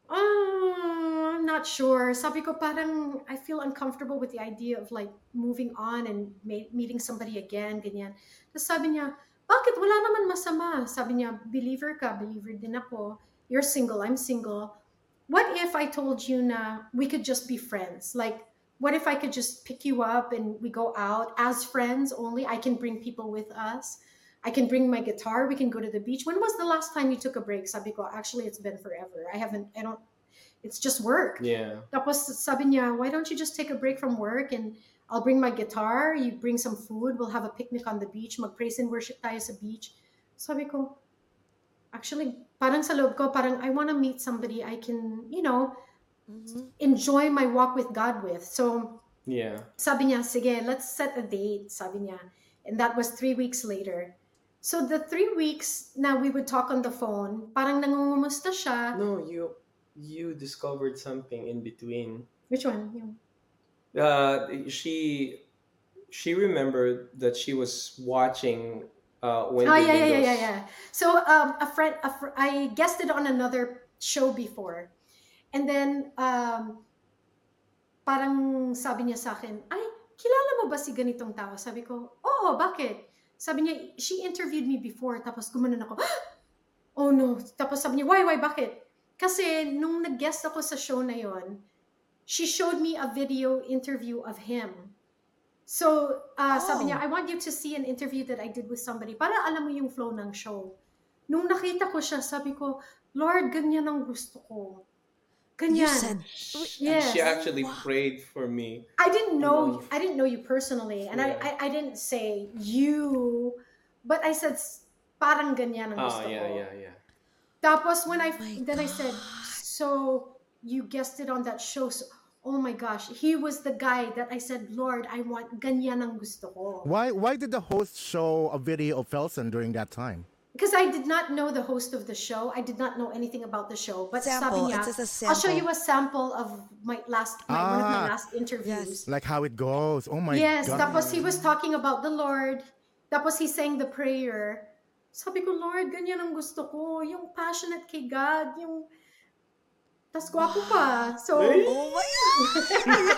ah, I'm not sure. Sabi ko, parang, I feel uncomfortable with the idea of like moving on and ma- meeting somebody again, ganyan. Tapos sabi niya, bakit? Wala naman masama. Sabi niya, believer ka, believer din ako. You're single, I'm single. What if I told you na we could just be friends? Like, what if I could just pick you up and we go out as friends only? I can bring people with us. I can bring my guitar. We can go to the beach. When was the last time you took a break? Sabi ko, actually, it's been forever. I haven't, I don't, it's just work. Yeah. Tapos sabi niya, why don't you just take a break from work and I'll bring my guitar, you bring some food, we'll have a picnic on the beach, mag-praise and worship tayo sa beach. Sabi ko, actually, parang sa loob ko, parang I want to meet somebody I can, you know, Mhm. enjoy my walk with God with. So, Yeah. sabi niya, sige, let's set a date, sabi niya. And that was three weeks later. So the three weeks now we would talk on the phone, parang nangungumusta siya. No, you you discovered something in between. Which one? Yung- Uh, she she remembered that she was watching uh, when the yeah, yeah, yeah, yeah, yeah. So um, a friend, a fr- I guested on another show before, and then um, parang sabi niya sa akin, ay, kilala mo ba si ganitong tao? Sabi ko, oo, bakit? Sabi niya, she interviewed me before, tapos gumanon ako, *gasps* oh no. Tapos sabi niya, why, why, bakit? Kasi nung nag-guest ako sa show na yon, she showed me a video interview of him. So, uh, sabi niya, Oh. I want you to see an interview that I did with somebody para alam mo yung flow ng show. Nung nakita ko siya, sabi ko, Lord, ganyan ang gusto ko. You Ganyan. said, Yes. She actually Wow. prayed for me. I didn't know No. I didn't know you personally and I, Yeah. I I didn't say you but I said "S- parang ganyan ang Oh, gusto yeah, ko. yeah, yeah. Tapos when I Oh my then I said so you guessed it on that show so, oh my gosh, he was the guy that I said, Lord, I want ganyan ang gusto ko. Why why did the host show a video of Felsen during that time? Because I did not know the host of the show. I did not know anything about the show. But Sample. sabi niya, It's just a I'll show sample. you a sample of my last, my, one of my Ah. last interviews. Like how it goes. Oh my yes, god. tapos he was talking about the Lord. Tapos he sang the prayer. Sabi ko, Lord, ganyan ang gusto ko. Yung passionate kay God. Yung... Tas gwapo pa. So, Oh my God!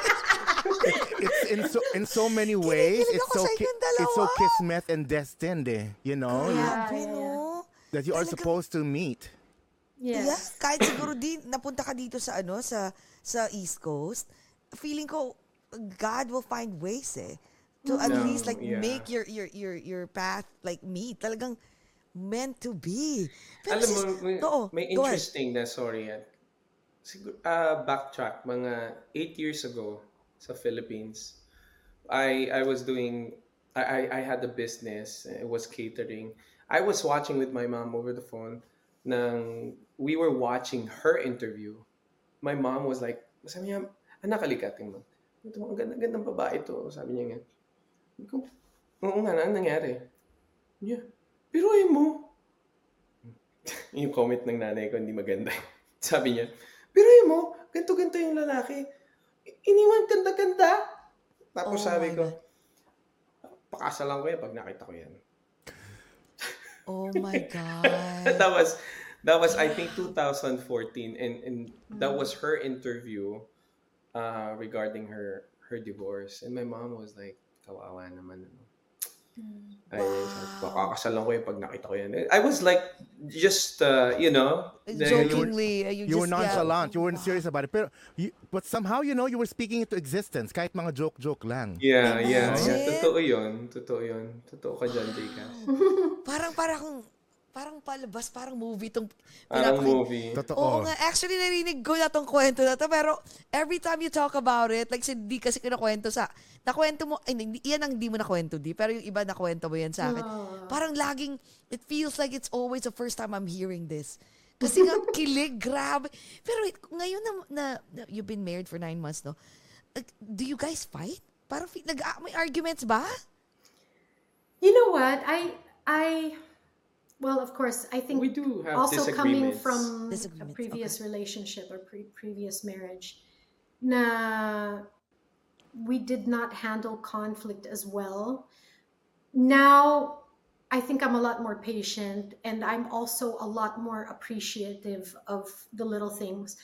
it's in so in so many ways Kinikilig it's ako so sa ki- inyong it's so kismet and destined eh, you know Yeah, Grabe, yeah, no? that you are Talagang- supposed to meet yes. Yeah, kahit siguro di napunta ka dito sa ano sa sa East Coast, feeling ko God will find ways eh to at No, least like yeah. make your your your your path like meet. Talagang meant to be. Pero Alam mo, may, oo, may go ahead. interesting na sorry yan. Siguro, ah, backtrack, mga 8 years ago sa Philippines, I I was doing, I, I, had a business, it was catering. I was watching with my mom over the phone, nang we were watching her interview. My mom was like, sabi niya, anak, kalikating mo. Ito, ang ganda, gandang babae to. Sabi niya nga. Ko, Oo nga, ano nangyari? Yeah. Piruin mo. *laughs* yung comment ng nanay ko hindi maganda. *laughs* Sabi niya, piruin mo, ganto-ganto yung lalaki. Iniwan ganda-ganda. Tapos Oh sabi ko, pakasalan ko yan pag nakita ko yan. Oh my *laughs* God. that was, that was I think 2014 and, and that was her interview uh, regarding her her divorce. And my mom was like, kawawa naman. Ay, ko, kakakasalan ko yan pag nakita ko yan. I was like, just, uh, you know, the- Jokingly, you, you were just, yeah. nonchalant you weren't serious about it pero you, but somehow you know you were speaking into existence kahit mga joke joke lang Yeah, yeah, yeah. Totoo yun. Totoo yun. Totoo ka dyan, Jika. *laughs* Parang parang parang palabas, parang movie tong Parang pinapaki- movie. totoo Oo nga, actually narinig ko na tong kwento na to, pero every time you talk about it, like si di kasi kinakwento sa, nakwento mo, ay, hindi, yan ang di mo nakwento di, pero yung iba nakwento mo yan sa akin. Parang laging, it feels like it's always the first time I'm hearing this. Kasi nga, *laughs* kilig, grabe. Pero wait, ngayon na, na, na- you've been married for nine months, no? Like, do you guys fight? Parang, nag, ah, may arguments ba? You know what? I I well, of course, I think We do have also coming from a Disagreements, previous relationship or pre- previous marriage na we did not handle conflict as well. Now I think I'm a lot more patient and I'm also a lot more appreciative of the little things.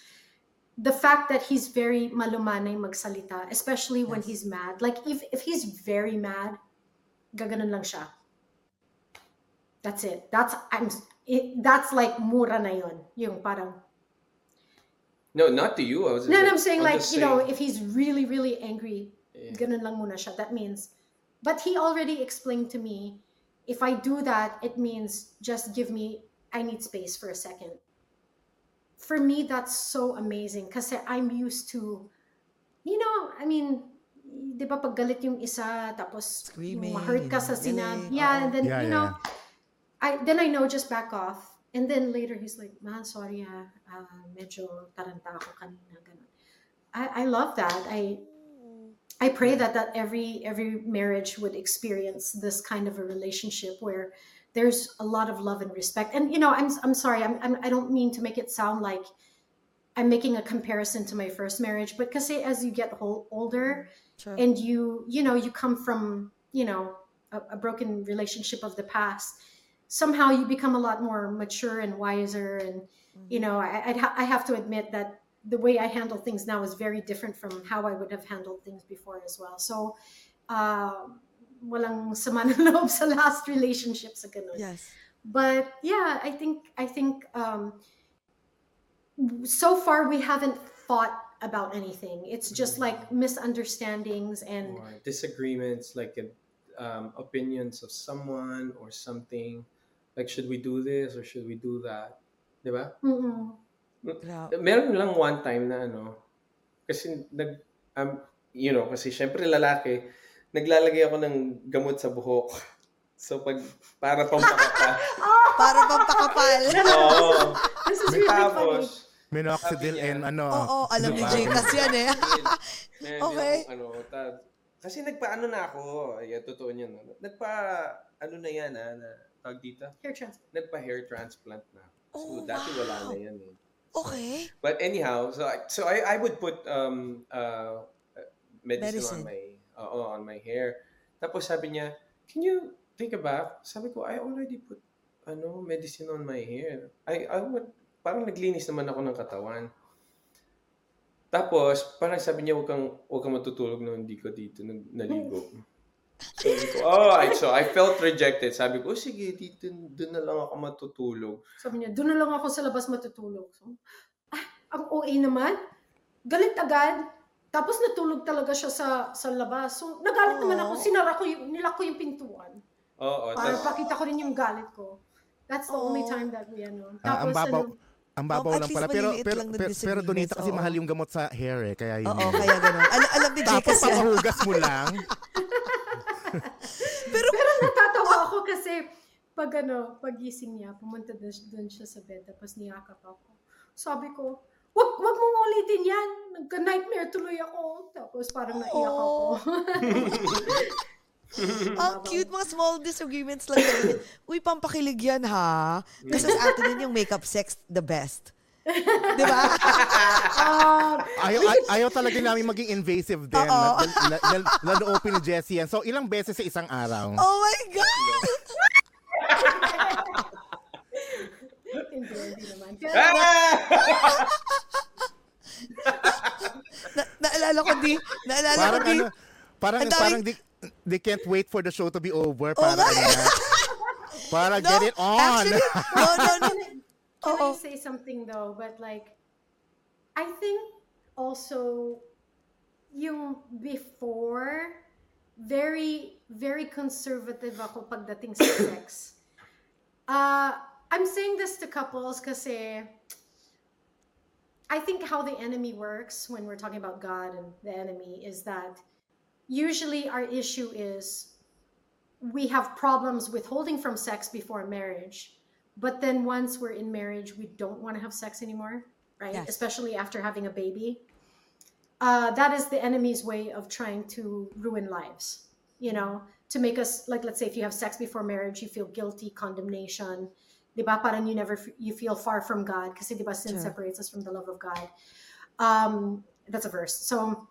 The fact that he's very malumanay magsalita, especially when he's mad. Like if if he's very mad, gaganon lang siya. That's it. That's I'm it, that's like mura na yun. Yung parang No, not to you. I was No, no, like- I'm saying I'm like, just you know, if he's really really angry, Yeah. ganun lang muna siya. That means but he already explained to me if I do that, it means just give me I need space for a second. For me that's so amazing because I'm used to you know, I mean, 'di ba pag galit yung isa tapos Screaming yung ma-hurt ka sa and sinab. galing, Yeah, oo. and then Yeah, you know, I then I know just back off. And then later he's like, "Man, sorry ah, ah, medyo taranta ako kanina." Ganun. I I love that. I I pray that that every every marriage would experience this kind of a relationship where there's a lot of love and respect. And you know, I'm I'm sorry, I'm, I'm I don't mean to make it sound like I'm making a comparison to my first marriage, but because as you get whole, older Sure. and you you know you come from you know a, a broken relationship of the past, somehow you become a lot more mature and wiser. And you know, I I'd ha- I have to admit that the way I handle things now is very different from how I would have handled things before as well. So, uh, walang sama ng *laughs* loob sa last relationship sa ganun. Yes. But yeah, I think I think um, so far we haven't fought about anything. It's just like misunderstandings and or disagreements, like um, opinions of someone or something. Like, should we do this or should we do that? Di ba? Grabe. Meron lang one time na ano, kasi nag, um, you know, kasi syempre lalaki, naglalagay ako ng gamot sa buhok. *laughs* So pag, para pampakapa. *laughs* Para pampakapal. *laughs* Oo. this is really funny. Tapos, Minoxidil Sabi niya, and ano. Oo, alam ni? Jay kasi yan eh. Meron Okay. yung ano, ta- kasi nagpaano na ako, ay, totoo niyan. No? Nagpa, ano na yan, ha, na, tawag dito, Hair transplant. nagpa-hair transplant na. So, Oh, dati wala wow. na yan. Eh. Okay. But anyhow, so I, so I, I would put um uh medicine, Medicine. on my oo, on my hair. Tapos sabi niya, "Can you take a bath?" Sabi ko, "I already put ano, medicine on my hair." I I would parang naglinis naman ako ng katawan. Tapos, parang sabi niya, huwag kang, huwag kang matutulog nung hindi ko dito naligo. Sabi ko, oh, I, so I felt rejected. Sabi ko, oh, sige, dito, doon na lang ako matutulog. Sabi niya, doon na lang ako sa labas matutulog. So, ah, ang OA naman. Galit agad. Tapos natulog talaga siya sa sa labas. So, nagalit naman ako. Aw. Sinara ko yung, nilak ko yung pintuan. Oo, Para tas, pakita ko rin yung galit ko. That's the only Aw. time that we, ano. Ah, ang Tapos, babaw. ano, Ang babaw Um, lang pala. Pero, pero, lang pero, pero Donita kasi disagreements, mahal oo. yung gamot sa hair eh. Kaya yun. Oo, kaya ganun. Alam, alam ni Jay Tapos papahugas mo lang. *laughs* Pero, Pero natatawa ako kasi pag ano, pagising niya, pumunta dun siya sa bed, tapos niyakap ako. Sabi ko, wag, wag mong ulitin yan. Nagka-nightmare tuloy ako. Tapos parang naiyak ako. Oh. *laughs* ang cute mga small disagreements lang. Uy, pampakilig yan ha. Kasi sa atin din yung makeup sex the best. Di ba? Ah, *laughs* Ayaw, ay- ayaw talaga namin maging invasive din. Oo. Lalo-open ni Jessie yan. So, ilang beses sa isang araw? Oh my God! hindi, hindi naman. Na, naalala ko di, naalala ko Parang di, ano, parang, Ang daming- parang di, they can't wait for the show to be over. Oh Para, my- ano na, para no, get it on. actually, no, no, no. Can I Oo. say something though? But like, I think also yung before, very, very conservative ako pagdating sa *coughs* sex. Uh, I'm saying this to couples kasi I think how the enemy works when we're talking about God and the enemy is that usually our issue is we have problems withholding from sex before marriage but then once we're in marriage we don't want to have sex anymore right? Yes. especially after having a baby. Uh, that is the enemy's way of trying to ruin lives you know? To make us like let's say if you have sex before marriage you feel guilty condemnation. Diba parang you never you feel far from god because diba sin Sure. separates us from the love of god. Um, that's a verse. So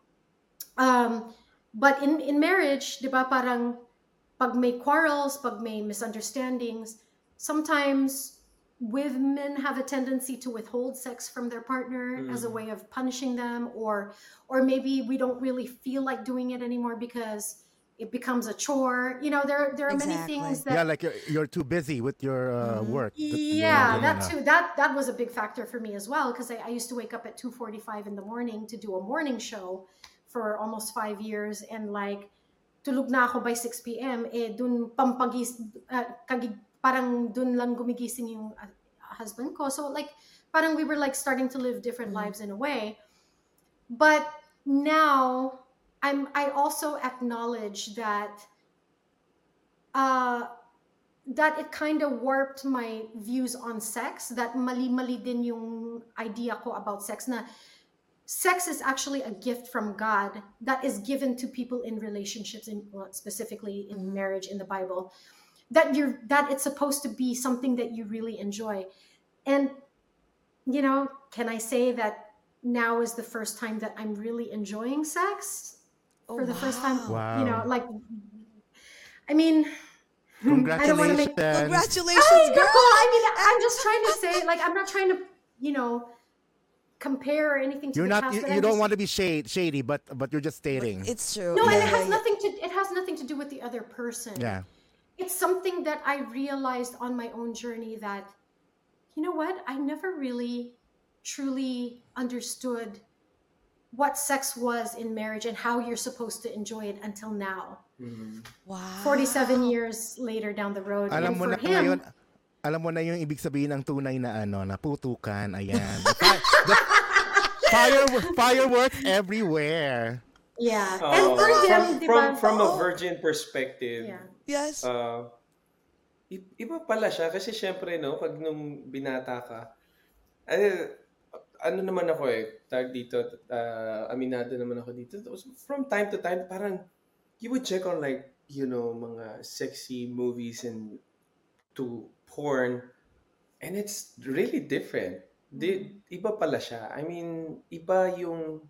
um, but in in marriage diba parang pag may quarrels pag may misunderstandings sometimes women have a tendency to withhold sex from their partner as a way of punishing them or or maybe we don't really feel like doing it anymore because it becomes a chore you know there there are many things that yeah, like you're, you're too busy with your uh, work. that you're yeah that too that that was a big factor for me as well because I, I used to wake up at 2.45 in the morning to do a morning show for almost five years and like tulog na ako by 6 p.m. eh dun pampagis uh, kagi, parang dun lang gumigising yung uh, husband ko. So like parang we were like starting to live different lives in a way. But now I'm I also acknowledge that uh that it kind of warped my views on sex that mali-mali din yung idea ko about sex na sex is actually a gift from God that is given to people in relationships in well, specifically in marriage in the Bible that you're that it's supposed to be something that you really enjoy and you know can I say that now is the first time that I'm really enjoying sex Oh, for the first time wow. you know like I mean I don't wanna make- Congratulations. Congratulations, girl! nako, I mean, I'm just trying to say, like, I'm not trying to, you know, compare or anything to You're the not. past. You, you don't just- want to be shade, shady, but but you're just stating. It's true. No, Yeah, and it has nothing to. It has nothing to do with the other person. yeah. It's something that I realized on my own journey that, you know what, I never really, truly understood what sex was in marriage and how you're supposed to enjoy it until now. Mm-hmm. Wow. 47 years later down the road. Alam and mo for na him, ngayon, alam mo na yung ibig sabihin ng tunay na ano, na putukan, ayan. The fire, fireworks everywhere. yeah. Oo. and for him, from, di from, ba? from a oh. virgin perspective, Yeah. Yes. uh, iba pala siya kasi syempre no pag nung binata ka ay, ano naman ako eh, tag dito, uh, aminado naman ako dito. From time to time, parang you would check on like, you know, mga sexy movies and to porn and it's really different. Di, iba pala siya. I mean, iba yung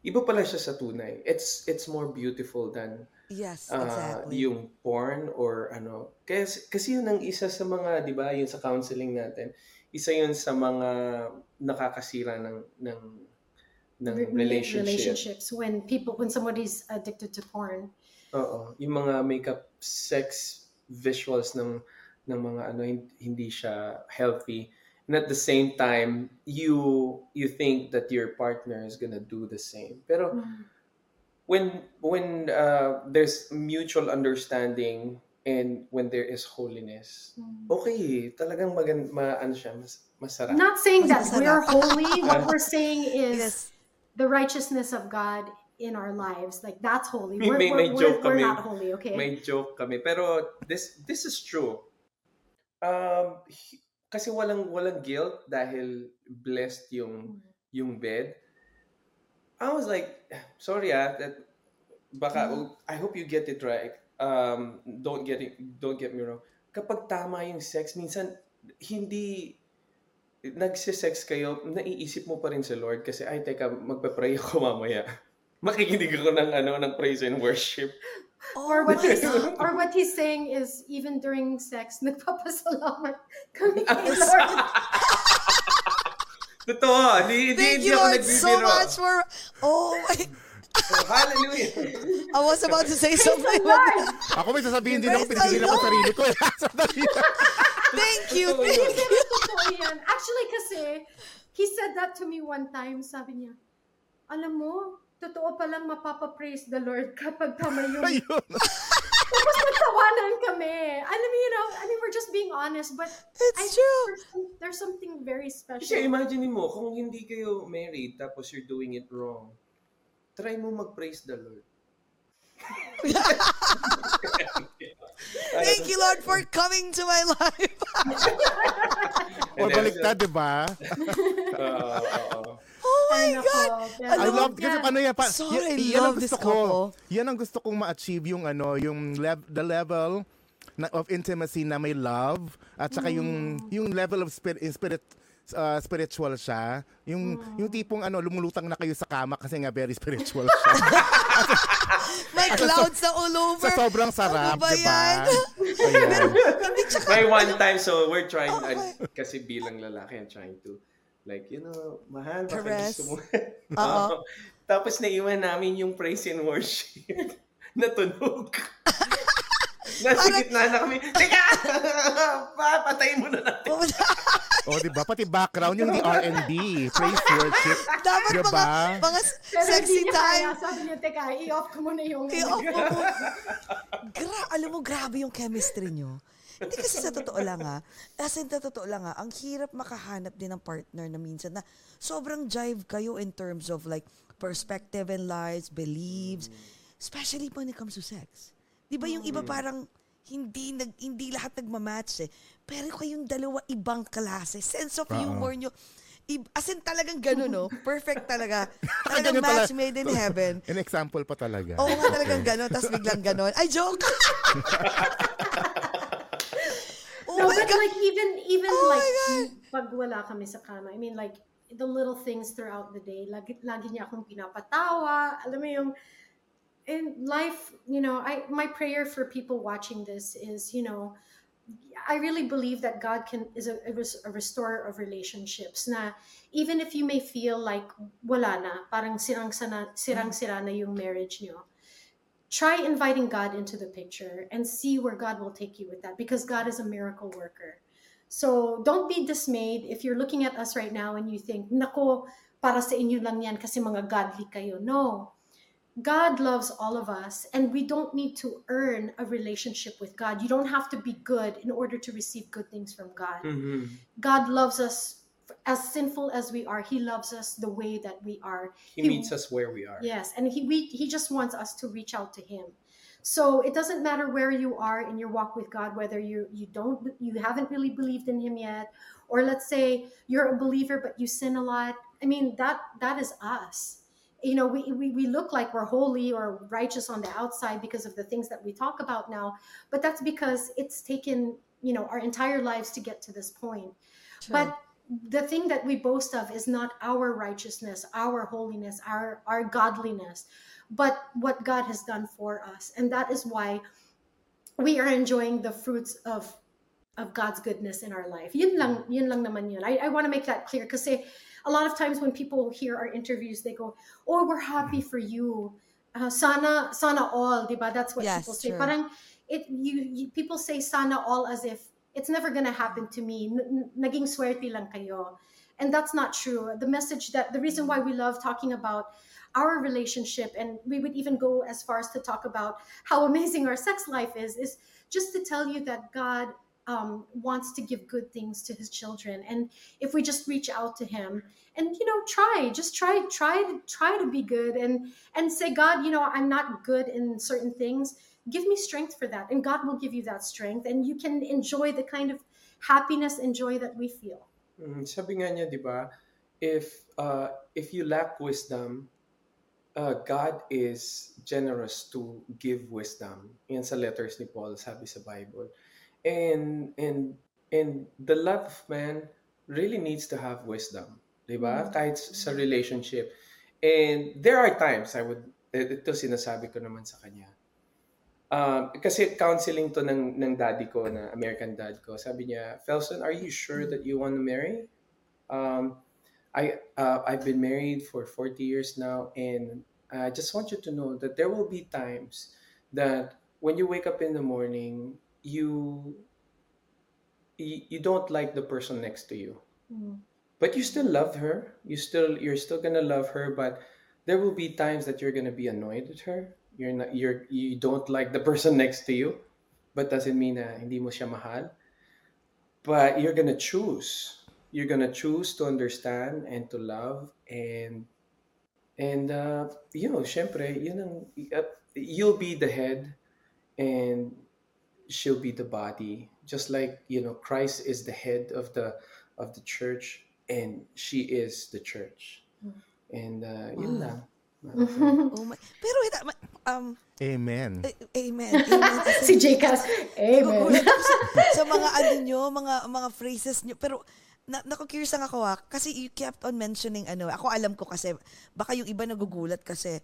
iba pala siya sa tunay. It's it's more beautiful than Yes, uh, exactly. yung porn or ano. Kasi kasi yun ang isa sa mga, 'di ba, yung sa counseling natin. Isa yun sa mga nakakasira ng ng ng Re- relationship. relationships when people when somebody's addicted to porn. Oo, yung mga makeup sex visuals ng ng mga ano hin- hindi siya healthy. And at the same time, you you think that your partner is gonna do the same. Pero when when uh, there's mutual understanding and when there is holiness, okay, talagang magan ma ano siya, mas, masarap. Not saying that Masarap. we're holy. *laughs* What we're saying is Yes. the righteousness of God in our lives. Like that's holy. May- We're, may- we're, may we're, joke we're kami. not holy, okay? May joke kami. Pero this this is true. Um, kasi walang walang guilt dahil blessed yung yung bed. I was like, sorry ah, that baka I hope you get it right. Um, don't get it don't get me wrong. Kapag tama yung sex, minsan hindi nagse-sex kayo, naiisip mo pa rin sa Lord kasi ay teka, magpe-pray ako mamaya. *laughs* Makikinig ako ng ano ng praise and worship. or what *laughs* he's or what he's saying is even during sex, nagpapasalamat kami kay Lord. *laughs* Totoo, hindi, hindi, Thank hindi you, ako Lord, so nagbibiro. much for... Oh, my... Oh, hallelujah. *laughs* I was about to say Praise something. *laughs* Ako may sasabihin din ako, pinipigilan ko sarili ko. *laughs* Lang. Thank you. Thank you. Actually, kasi, he said that to me one time. Sabi niya, alam mo, totoo palang mapapapraise the Lord kapag tama yung... Nagtawanan kami. I mean, you know, I mean, we're just being honest, but It's I think true. There's, some- there's something very Kasi special. imagine mo, kung hindi kayo married tapos you're doing it wrong, try mo mag-praise the Lord. *laughs* Thank you, Lord, for coming to my life. Or baliktad, di ba? *laughs* Oo. Oh my God. pero- I love, kasi ano yan, pa, Sorry, I yan, yan ang love this ko. couple. Yan ang gusto kong ma-achieve yung ano, yung lev- the level na, of intimacy na may love at saka yung Mm. yung level of spirit, spirit uh, spiritual siya. Yung Mm. yung tipong ano lumulutang na kayo sa kama kasi nga very spiritual siya. *laughs* May clouds na all over. sa sobrang sarap, Ano ba di ba? yan? Ayan. Hindi tsaka... May one time, so we're trying, Okay. uh, kasi bilang lalaki, I'm trying to, like, you know, mahal, baka Caress. gusto mo. *laughs* Oo. Tapos naiwan namin yung praise and worship. *laughs* Natunog. *laughs* Nasa Parang- gitna na kami. Teka! Papatayin mo na natin. oh, di ba? Pati background yung R&B, praise worship. Dapat Di mga, mga Pero sexy time. kaya. Sabi niya, teka, i-off ko muna yung... I-off mo. Gra alam mo, grabe yung chemistry nyo. Hindi kasi sa totoo lang ha. As in, sa totoo lang ha, ang hirap makahanap din ng partner na minsan na sobrang jive kayo in terms of like perspective in lives, beliefs, especially when it comes to sex. Di ba yung iba parang hindi nag hindi lahat nagmamatch eh. Pero kayong dalawa ibang klase. Sense of humor nyo. as in talagang gano'n, no? Perfect talaga. *laughs* Talagang match made in heaven. An example pa talaga. Oo nga talagang gano'n, tapos biglang gano'n. Ay, joke! *laughs* oh no, but God! like even even Oh like pag wala kami sa kama, I mean like the little things throughout the day, lagi, lagi niya akong pinapatawa, alam mo yung in life, you know, I my prayer for people watching this is, you know, I really believe that God can is a, a restorer of relationships. Na even if you may feel like wala na, parang sirang sana, sirang sira na yung marriage niyo. Try inviting God into the picture and see where God will take you with that because God is a miracle worker. So don't be dismayed if you're looking at us right now and you think, nako, para sa inyo lang yan kasi mga godly kayo. No. God loves all of us, and we don't need to earn a relationship with God. You don't have to be good in order to receive good things from God. Mhm. God loves us as sinful as we are, He loves us the way that we are. He meets us where we are. Yes, and he we, he just wants us to reach out to him. So it doesn't matter where you are in your walk with God, whether you you don't you haven't really believed in him yet, or let's say you're a believer but you sin a lot. I mean that that is us. You know, we, we, we look like we're holy or righteous on the outside because of the things that we talk about now, but that's because it's taken, you know, our entire lives to get to this point. But the thing that we boast of is not our righteousness, our holiness, our our godliness, but what God has done for us. And that is why we are enjoying the fruits of of God's goodness in our life. Yun lang, yun lang naman yun. I, I want to make that clear kasi a lot of times when people hear our interviews, they go, "Oh, we're happy for you. Uh, sana, sana all, di ba? That's what Yes, people say. true. Parang it, you, you, people say sana all as if it's never gonna happen to me. Naging swerte lang kayo. And that's not true. The message that the reason why we love talking about our relationship and we would even go as far as to talk about how amazing our sex life is is just to tell you that God um, wants to give good things to his children and if we just reach out to him and you know try just try try to try to be good and and say god you know i'm not good in certain things give me strength for that and god will give you that strength and you can enjoy the kind of happiness and joy that we feel Mm, sabi nga niya, di ba, if uh, if you lack wisdom, uh, God is generous to give wisdom. Yan sa letters ni Paul, sabi sa Bible. And and and the love of man really needs to have wisdom, di ba? Kahit sa relationship. And there are times I would ito sinasabi ko naman sa kanya. Um, kasi counseling to ng, ng daddy ko, na American dad ko. Sabi niya, Felson, are you sure that you want to marry? Um, I, uh, I've been married for 40 years now, and I just want you to know that there will be times that when you wake up in the morning, you you, you don't like the person next to you but you still love her you still you're still gonna love her but there will be times that you're gonna be annoyed at her you're not you're you don't like the person next to you but doesn't mean na hindi mo siya mahal. But you're gonna choose. You're gonna choose to understand and to love and and uh, you know syempre yun ang uh, you'll be the head and she'll be the body. Just like you know Christ is the head of the of the church and she is the church. And uh, yun lang. *laughs* Oh my, pero wait, ah, ma- um, Amen. amen. *laughs* Si Jcas amen sa, sa mga ano nyo, mga mga phrases nyo. Pero na, naku-curious lang ako ah, kasi you kept on mentioning ano, ako alam ko kasi, baka yung iba nagugulat kasi,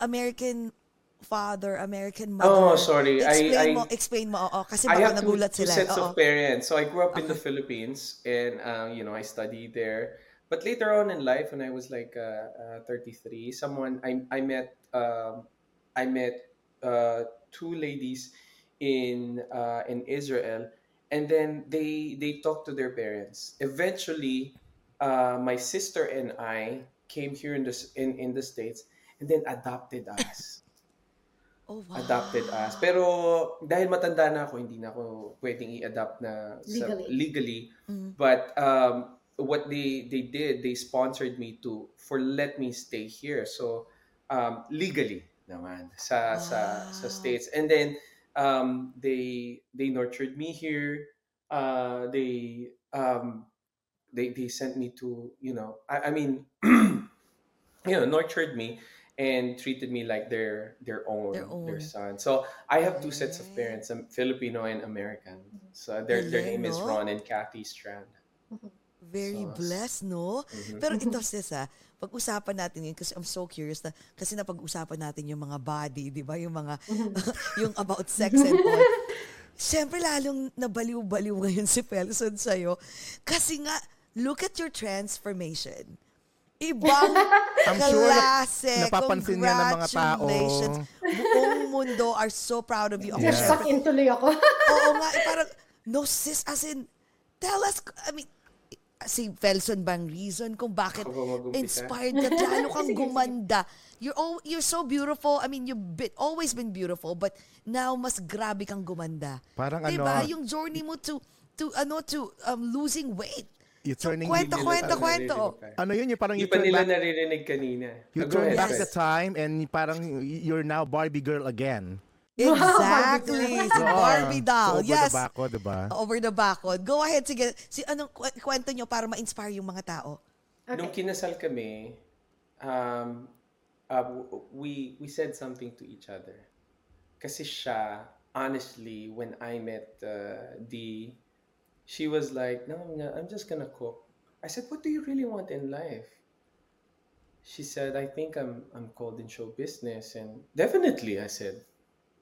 American father, American mother. Oh, sorry. I- Explain I- mo, explain mo, oo. Kasi I baka have two, nagulat two sila. sets oo. of parents. So I grew up in the Philippines, and um, you know I studied there. But later on in life, when I was like uh, uh, 33, someone I I met um, I met uh, two ladies in uh, in Israel, and then they they talked to their parents. Eventually, uh, my sister and I came here in this in in the states, and then adopted us *laughs* Oh, wow. adopted us. Pero dahil matanda na ako, hindi na ako pwedeng i-adopt na sa, Legally. legally. But um, what they they did, they sponsored me to for let me stay here. So um, legally naman sa sa sa Wow. states. And then um, they they nurtured me here. Uh, they um, they they sent me to you know I, I mean *clears throat* you know nurtured me and treated me like their their own Their their, son so i have two sets of parents um, filipino and american so their their name is ron and kathy strand *laughs* Very So, blessed, no? Mhm. Pero *laughs* sis, ah, pag-usapan natin yun, kasi I'm so curious na, kasi napag-usapan natin yung mga body, di ba? Yung mga, *laughs* yung about sex and all. *laughs* Siyempre, lalong nabaliw-baliw ngayon si Felson sa'yo. Kasi nga, look at your transformation. Ibang *laughs* I'm sure na- klase. napapansin niya ng mga tao. Buong mundo are so proud of you. Ako, Yeah. suck in tuloy ako Oo nga, eh, parang, no sis, as in, tell us, I mean, si Felson bang reason kung bakit inspired ka, *laughs* lalo kang gumanda. You're, al- you're so beautiful. I mean, you've been, always been beautiful, but now mas grabe kang gumanda. Parang diba? ano- Yung journey mo to, to, ano, to um, losing weight. You turning kwento, Hindi kwento, kwento. pa. ano yun, yung parang you pa turn nila back, naririnig kanina. you Ah, turn back the time and parang you're now Barbie girl again. Exactly. si Barbie doll. So, over yes. the back ko, diba? Over the backod. Go ahead, sige. Si anong kw- kwento nyo para ma-inspire yung mga tao? Nung kinasal kami, um, uh, we we said something to each other. Kasi siya, honestly, when I met uh, Dee, she was like, no, I'm, not- I'm just gonna cook. I said, what do you really want in life? She said, I think I'm I'm called in show business. And definitely, I said,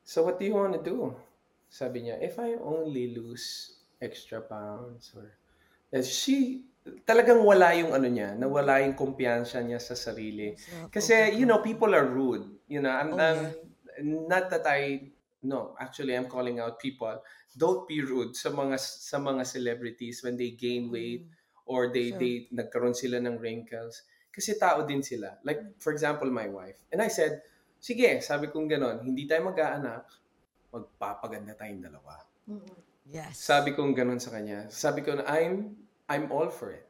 so what do you want to do? Sabi niya, if I only lose extra pounds or Eh, she talagang wala yung ano niya, nawala yung kumpiyansa niya sa sarili. Kasi you know, people are rude. You know, I'm, Oh, I'm- not that I no, actually I'm calling out people. Don't be rude sa mga sa mga celebrities when they gain weight or they Sure. they nagkaroon sila ng wrinkles. Kasi tao din sila. Like for example, my wife. And I said, sige, sabi kong ganon, hindi tayo mag-aanak, magpapaganda tayong dalawa. Yes. Sabi kong ganun sa kanya. Sabi ko na, I'm, I'm all for it.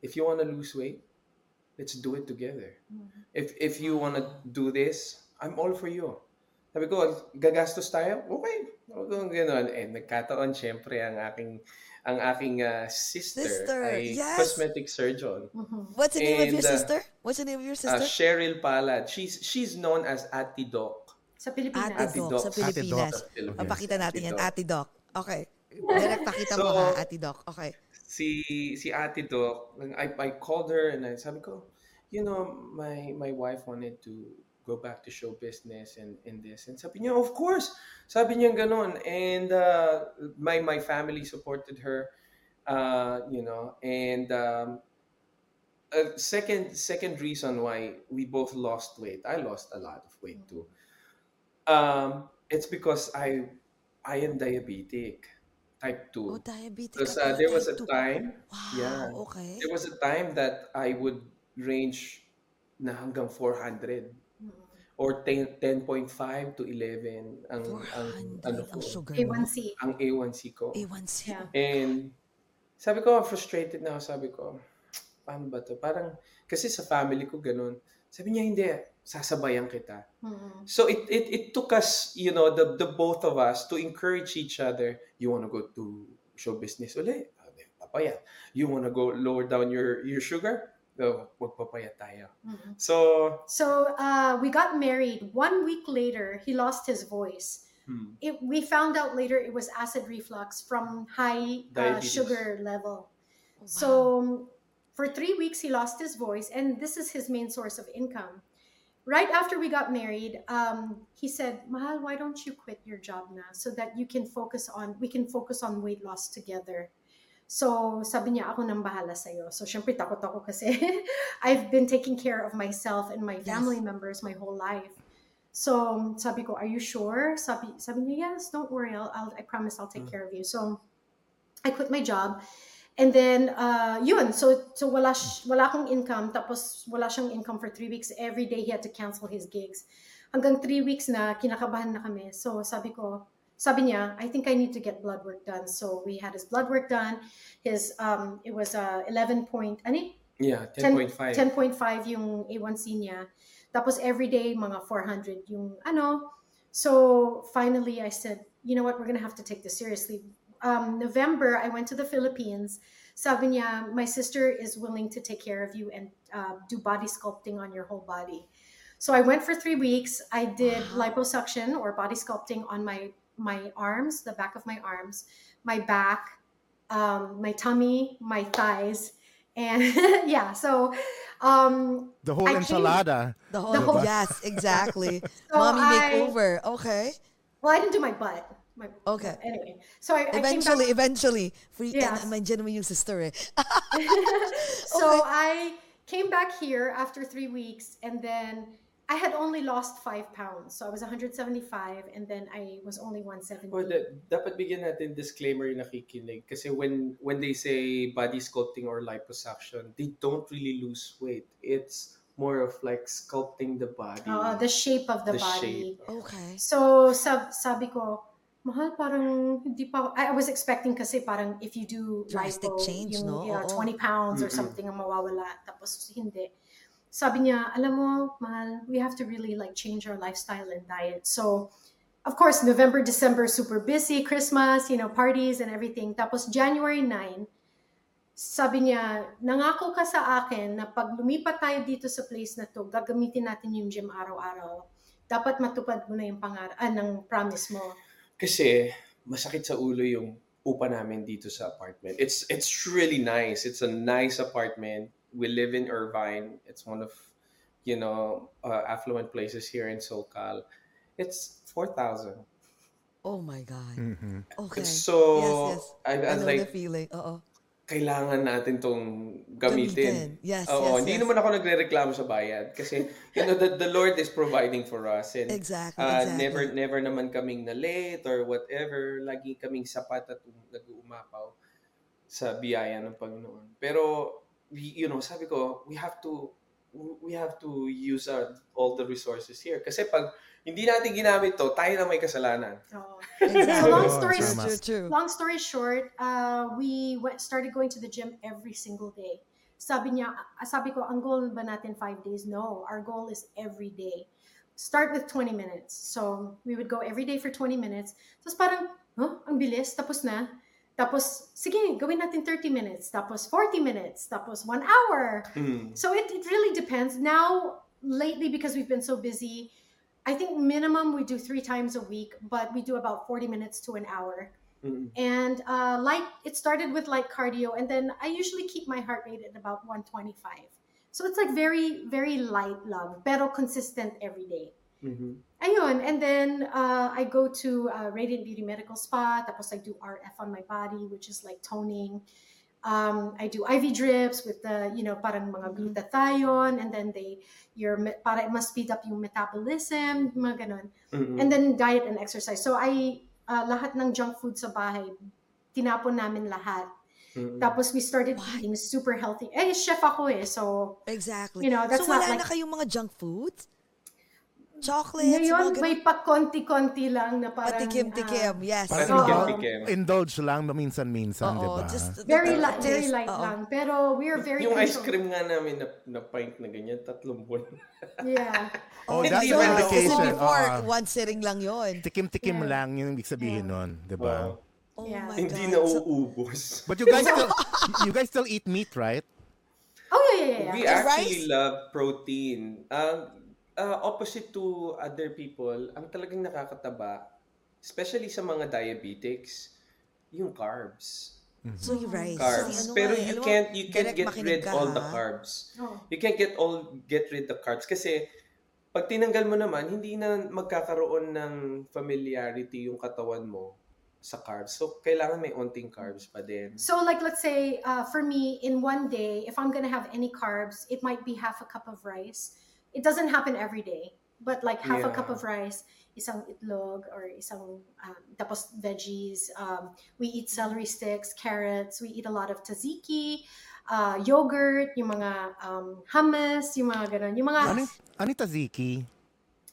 If you want to lose weight, let's do it together. If, if you want to do this, I'm all for you. Sabi ko, gagastos tayo? Okay. Huwag kong ganun. Eh, nagkataon, syempre, ang aking, ang aking ah, sister, Sister, ay yes. cosmetic surgeon. What's the name of your And, uh, sister? What's the name of your sister? Cheryl Palad. She's, she's known as Ati Doc. Sa Pilipinas. Ate Ate Doc Doc. sa Doc Pilipinas. sa Pilipinas. Papakita natin Ate yan. Doc. Ate Doc. Okay. *laughs* Direct pakita mo So- ha, Ate Doc. Okay. si si Ate Doc, I, I called her and I sabi ko, you know, my my wife wanted to go back to show business and in this. And sabi niya, of course. Sabi niya ganun. And uh, my my family supported her, uh, you know, and um, a second second reason why we both lost weight. I lost a lot of weight too. Um, it's because I I am diabetic, type 2. Oh, diabetic. Because uh, there was a two. time, Wow, yeah, okay. there was a time that I would range na hanggang 400 or 10, 10.5 to 11 ang ang 400 ano ang ko, sugar mo. A1C. ang A1C ko. A1C. Yeah. And sabi ko, frustrated na ako. Sabi ko, paano ba to? Parang, kasi sa family ko ganun. Sabi niya, hindi, sasabayan kita. Mm. So it, it it took us, you know, the the both of us to encourage each other. You want to go to show business ulit? Ah, di, Papayat. You want to go lower down your your sugar? No, magpapayat tayo. Mm. So, So uh, we got married. One week later, he lost his voice. hmm, It, we found out later it was acid reflux from high uh, sugar level. Wow. So for three weeks, he lost his voice, and this is his main source of income. Right after we got married, um, he said, "Mahal, why don't you quit your job now so that you can focus on we can focus on weight loss together." So sabi niya, ako nang bahala sa'yo. So syempre takot ako kasi *laughs* I've been taking care of myself and my Yes. family members my whole life. So sabi ko, are you sure? Sabi, sabi niya, yes, don't worry. I'll, I'll, I promise I'll take Mm. care of you. So I quit my job. And then, uh, yun. So, so wala, wala akong income. Tapos wala siyang income for three weeks. Every day he had to cancel his gigs. Hanggang three weeks na, kinakabahan na kami. So sabi ko, sabi niya, I think I need to get blood work done. So we had his blood work done. His, um, it was uh, 11 point, ano yeah, 10.5. 10.5 yung A1C niya. Tapos everyday, mga 400 yung ano. So finally, I said, you know what, we're gonna have to take this seriously. Um, November, I went to the Philippines. Sabi niya, my sister is willing to take care of you and uh, do body sculpting on your whole body. So I went for three weeks. I did liposuction or body sculpting on my my arms, the back of my arms, my back, um, my tummy, my thighs, and *laughs* yeah. So um, The whole I came- enchilada. The whole, The whole- yes, *laughs* exactly. So Mommy I- makeover. Okay. well, I didn't do my butt. My, Okay. Anyway, so I, I Eventually, back. eventually. Free, Yes. and, nandiyan naman yung sister eh. *laughs* so Okay. I came back here after three weeks, and then I had only lost five pounds. So I was 175, and then I was only 170. Well, da- dapat bigyan natin disclaimer yung nakikinig. Kasi when when they say body sculpting or liposuction, they don't really lose weight. It's more of like sculpting the body. Uh, the shape of the, The body. shape. Okay. So sab sabi ko, mahal parang hindi pa I I was expecting kasi parang if you do Drastic lipo, change, yung, no? yeah, Oo. 20 pounds or something ang mawawala tapos hindi. Sabi niya, alam mo, mahal, we have to really like change our lifestyle and diet. So, of course, November, December, super busy, Christmas, you know, parties and everything. Tapos January 9, sabi niya, nangako ka sa akin na pag lumipat tayo dito sa place na to, gagamitin natin yung gym araw-araw. Dapat matupad mo na yung pangar ah, ng promise mo. Kasi masakit sa ulo yung upa namin dito sa apartment. It's it's really nice. It's a nice apartment. We live in Irvine. It's one of you know uh, affluent places here in SoCal. It's 4,000. Oh my God. Mhm. Okay. So yes, yes. I, I I know like the feeling. Oo. kailangan natin tong Gamitin. gamitin. Yes, Oo, yes, hindi yes. naman ako nagrereklamo sa bayad kasi you know the, the Lord is providing for us and Exactly, uh, exactly. never never naman kaming na late or whatever, lagi kaming sapat at um, nag-uumapaw sa biyaya ng Panginoon. Pero we- you know, sabi ko, we have to we have to use our, all the resources here kasi pag hindi natin ginamit to, tayo na may kasalanan. *laughs* Exactly. So long story. Long story short, uh, we went, started going to the gym every single day. Sabi niya, sabi ko, ang goal ba natin five days? No, our goal is every day. Start with 20 minutes. So, we would go every day for 20 minutes. Tapos parang, huh, ang bilis, tapos na. Tapos, sige, gawin natin 30 minutes. Tapos 40 minutes. Tapos 1 hour. Mm. So it, it really depends. Now, lately, because we've been so busy, I think minimum we do three times a week, but we do about 40 minutes to an hour. Mm. And uh, light, it started with light cardio, and then I usually keep my heart rate at about 125. So it's like very, very light love, pero consistent every day. Mhm. Ayun, and then uh, I go to uh, Radiant Beauty Medical Spa, tapos I do RF on my body, which is like toning. Um, I do IV drips with the, you know, parang mga glutathione, and then they, your, para it must speed up yung metabolism, mga ganun. Mm-mm. And then diet and exercise. So I, uh, lahat ng junk food sa bahay, tinapon namin lahat. Mm-mm. Tapos we started What? eating super healthy. Eh, chef ako eh, so Exactly. You know, that's so wala not na like- kayong mga junk foods? Chocolates, ngayon mga may pa-konti-konti lang na parang... Patikim-tikim, ah, yes. Parang Oo. indul- Tikim. indulge lang minsan-minsan, Oo, di ba? just Very light, very light oo. lang. Pero we are very Yung ice *laughs* cream nga namin na, na pint na ganyan, tatlong buwan. Yeah. Oh, that's ba? an Kasi indication. before, Oo. one sitting lang yon. Tikim-tikim Yeah. lang yung ibig sabihin nun, di ba? Oo. Oh Yeah. my Hindi God. na So- uuubos. But you guys *laughs* still, you guys still eat meat, right? Oh, yeah, yeah, yeah. We yeah. And actually rice? love protein. Um, uh, opposite to other people, ang talagang nakakataba, especially sa mga diabetics, yung carbs. So you rice. Carbs. Si ano Pero eh, you alam can't you can't get rid ka, all the carbs. Oh. You can't get all get rid the carbs kasi pag tinanggal mo naman, hindi na magkakaroon ng familiarity yung katawan mo sa carbs. So, kailangan may onting carbs pa din. So, like, let's say uh, for me, in one day, if I'm gonna have any carbs, it might be half a cup of rice. It doesn't happen every day, but like half a cup of rice, isang itlog or isang um, tapos veggies. Um, we eat celery sticks, carrots. We eat a lot of tzatziki, uh, yogurt, yung mga um, hummus, yung mga ganun. Yung mga Ano, ano tzatziki?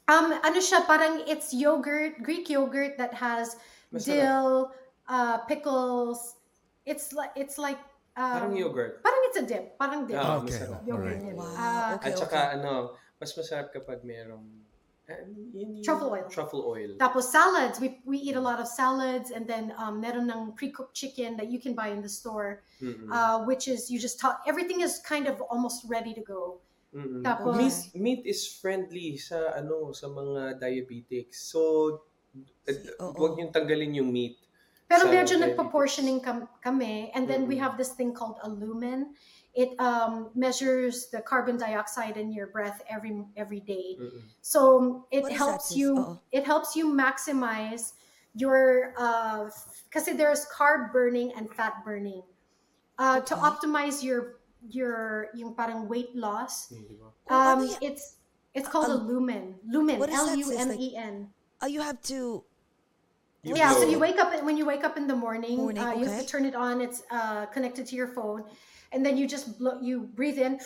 Um, ano siya, parang it's yogurt, Greek yogurt that has Masarap. dill, uh, pickles. It's like, it's like, um, Parang yogurt. Parang it's a dip. Parang dip. Ah, Okay. Yogurt alright. yun. Wow, Ah, okay. At saka ano, mas masarap kapag merong ah, yun Truffle oil. Truffle oil. Tapos salads, we, we eat a lot of salads and then um, meron ng pre-cooked chicken that you can buy in the store, Mm-mm. uh, which is you just talk, everything is kind of almost ready to go. Mm-mm. tapos- meat, meat is friendly sa ano sa mga diabetics. So Si- uh, huwag niyong tanggalin yung meat. Pero medyo nagpa-portioning kam- kami. And then we Mm-mm. have this thing called a lumen. It um, measures the carbon dioxide in your breath every every day. Mm-mm. So it What is helps you. Oo. It helps you maximize your uh, kasi there's carb burning and fat burning. Uh, To optimize your your yung parang weight loss, di ba? Ano um, it's it's called a Um, lumen. Lumen. what is that, L sis? U M Like- E N. Oh, you have to, You yeah, so you wake up when you wake up in the morning. Morning, uh, You have to turn it on. It's uh, connected to your phone, and then you just blow. You breathe in,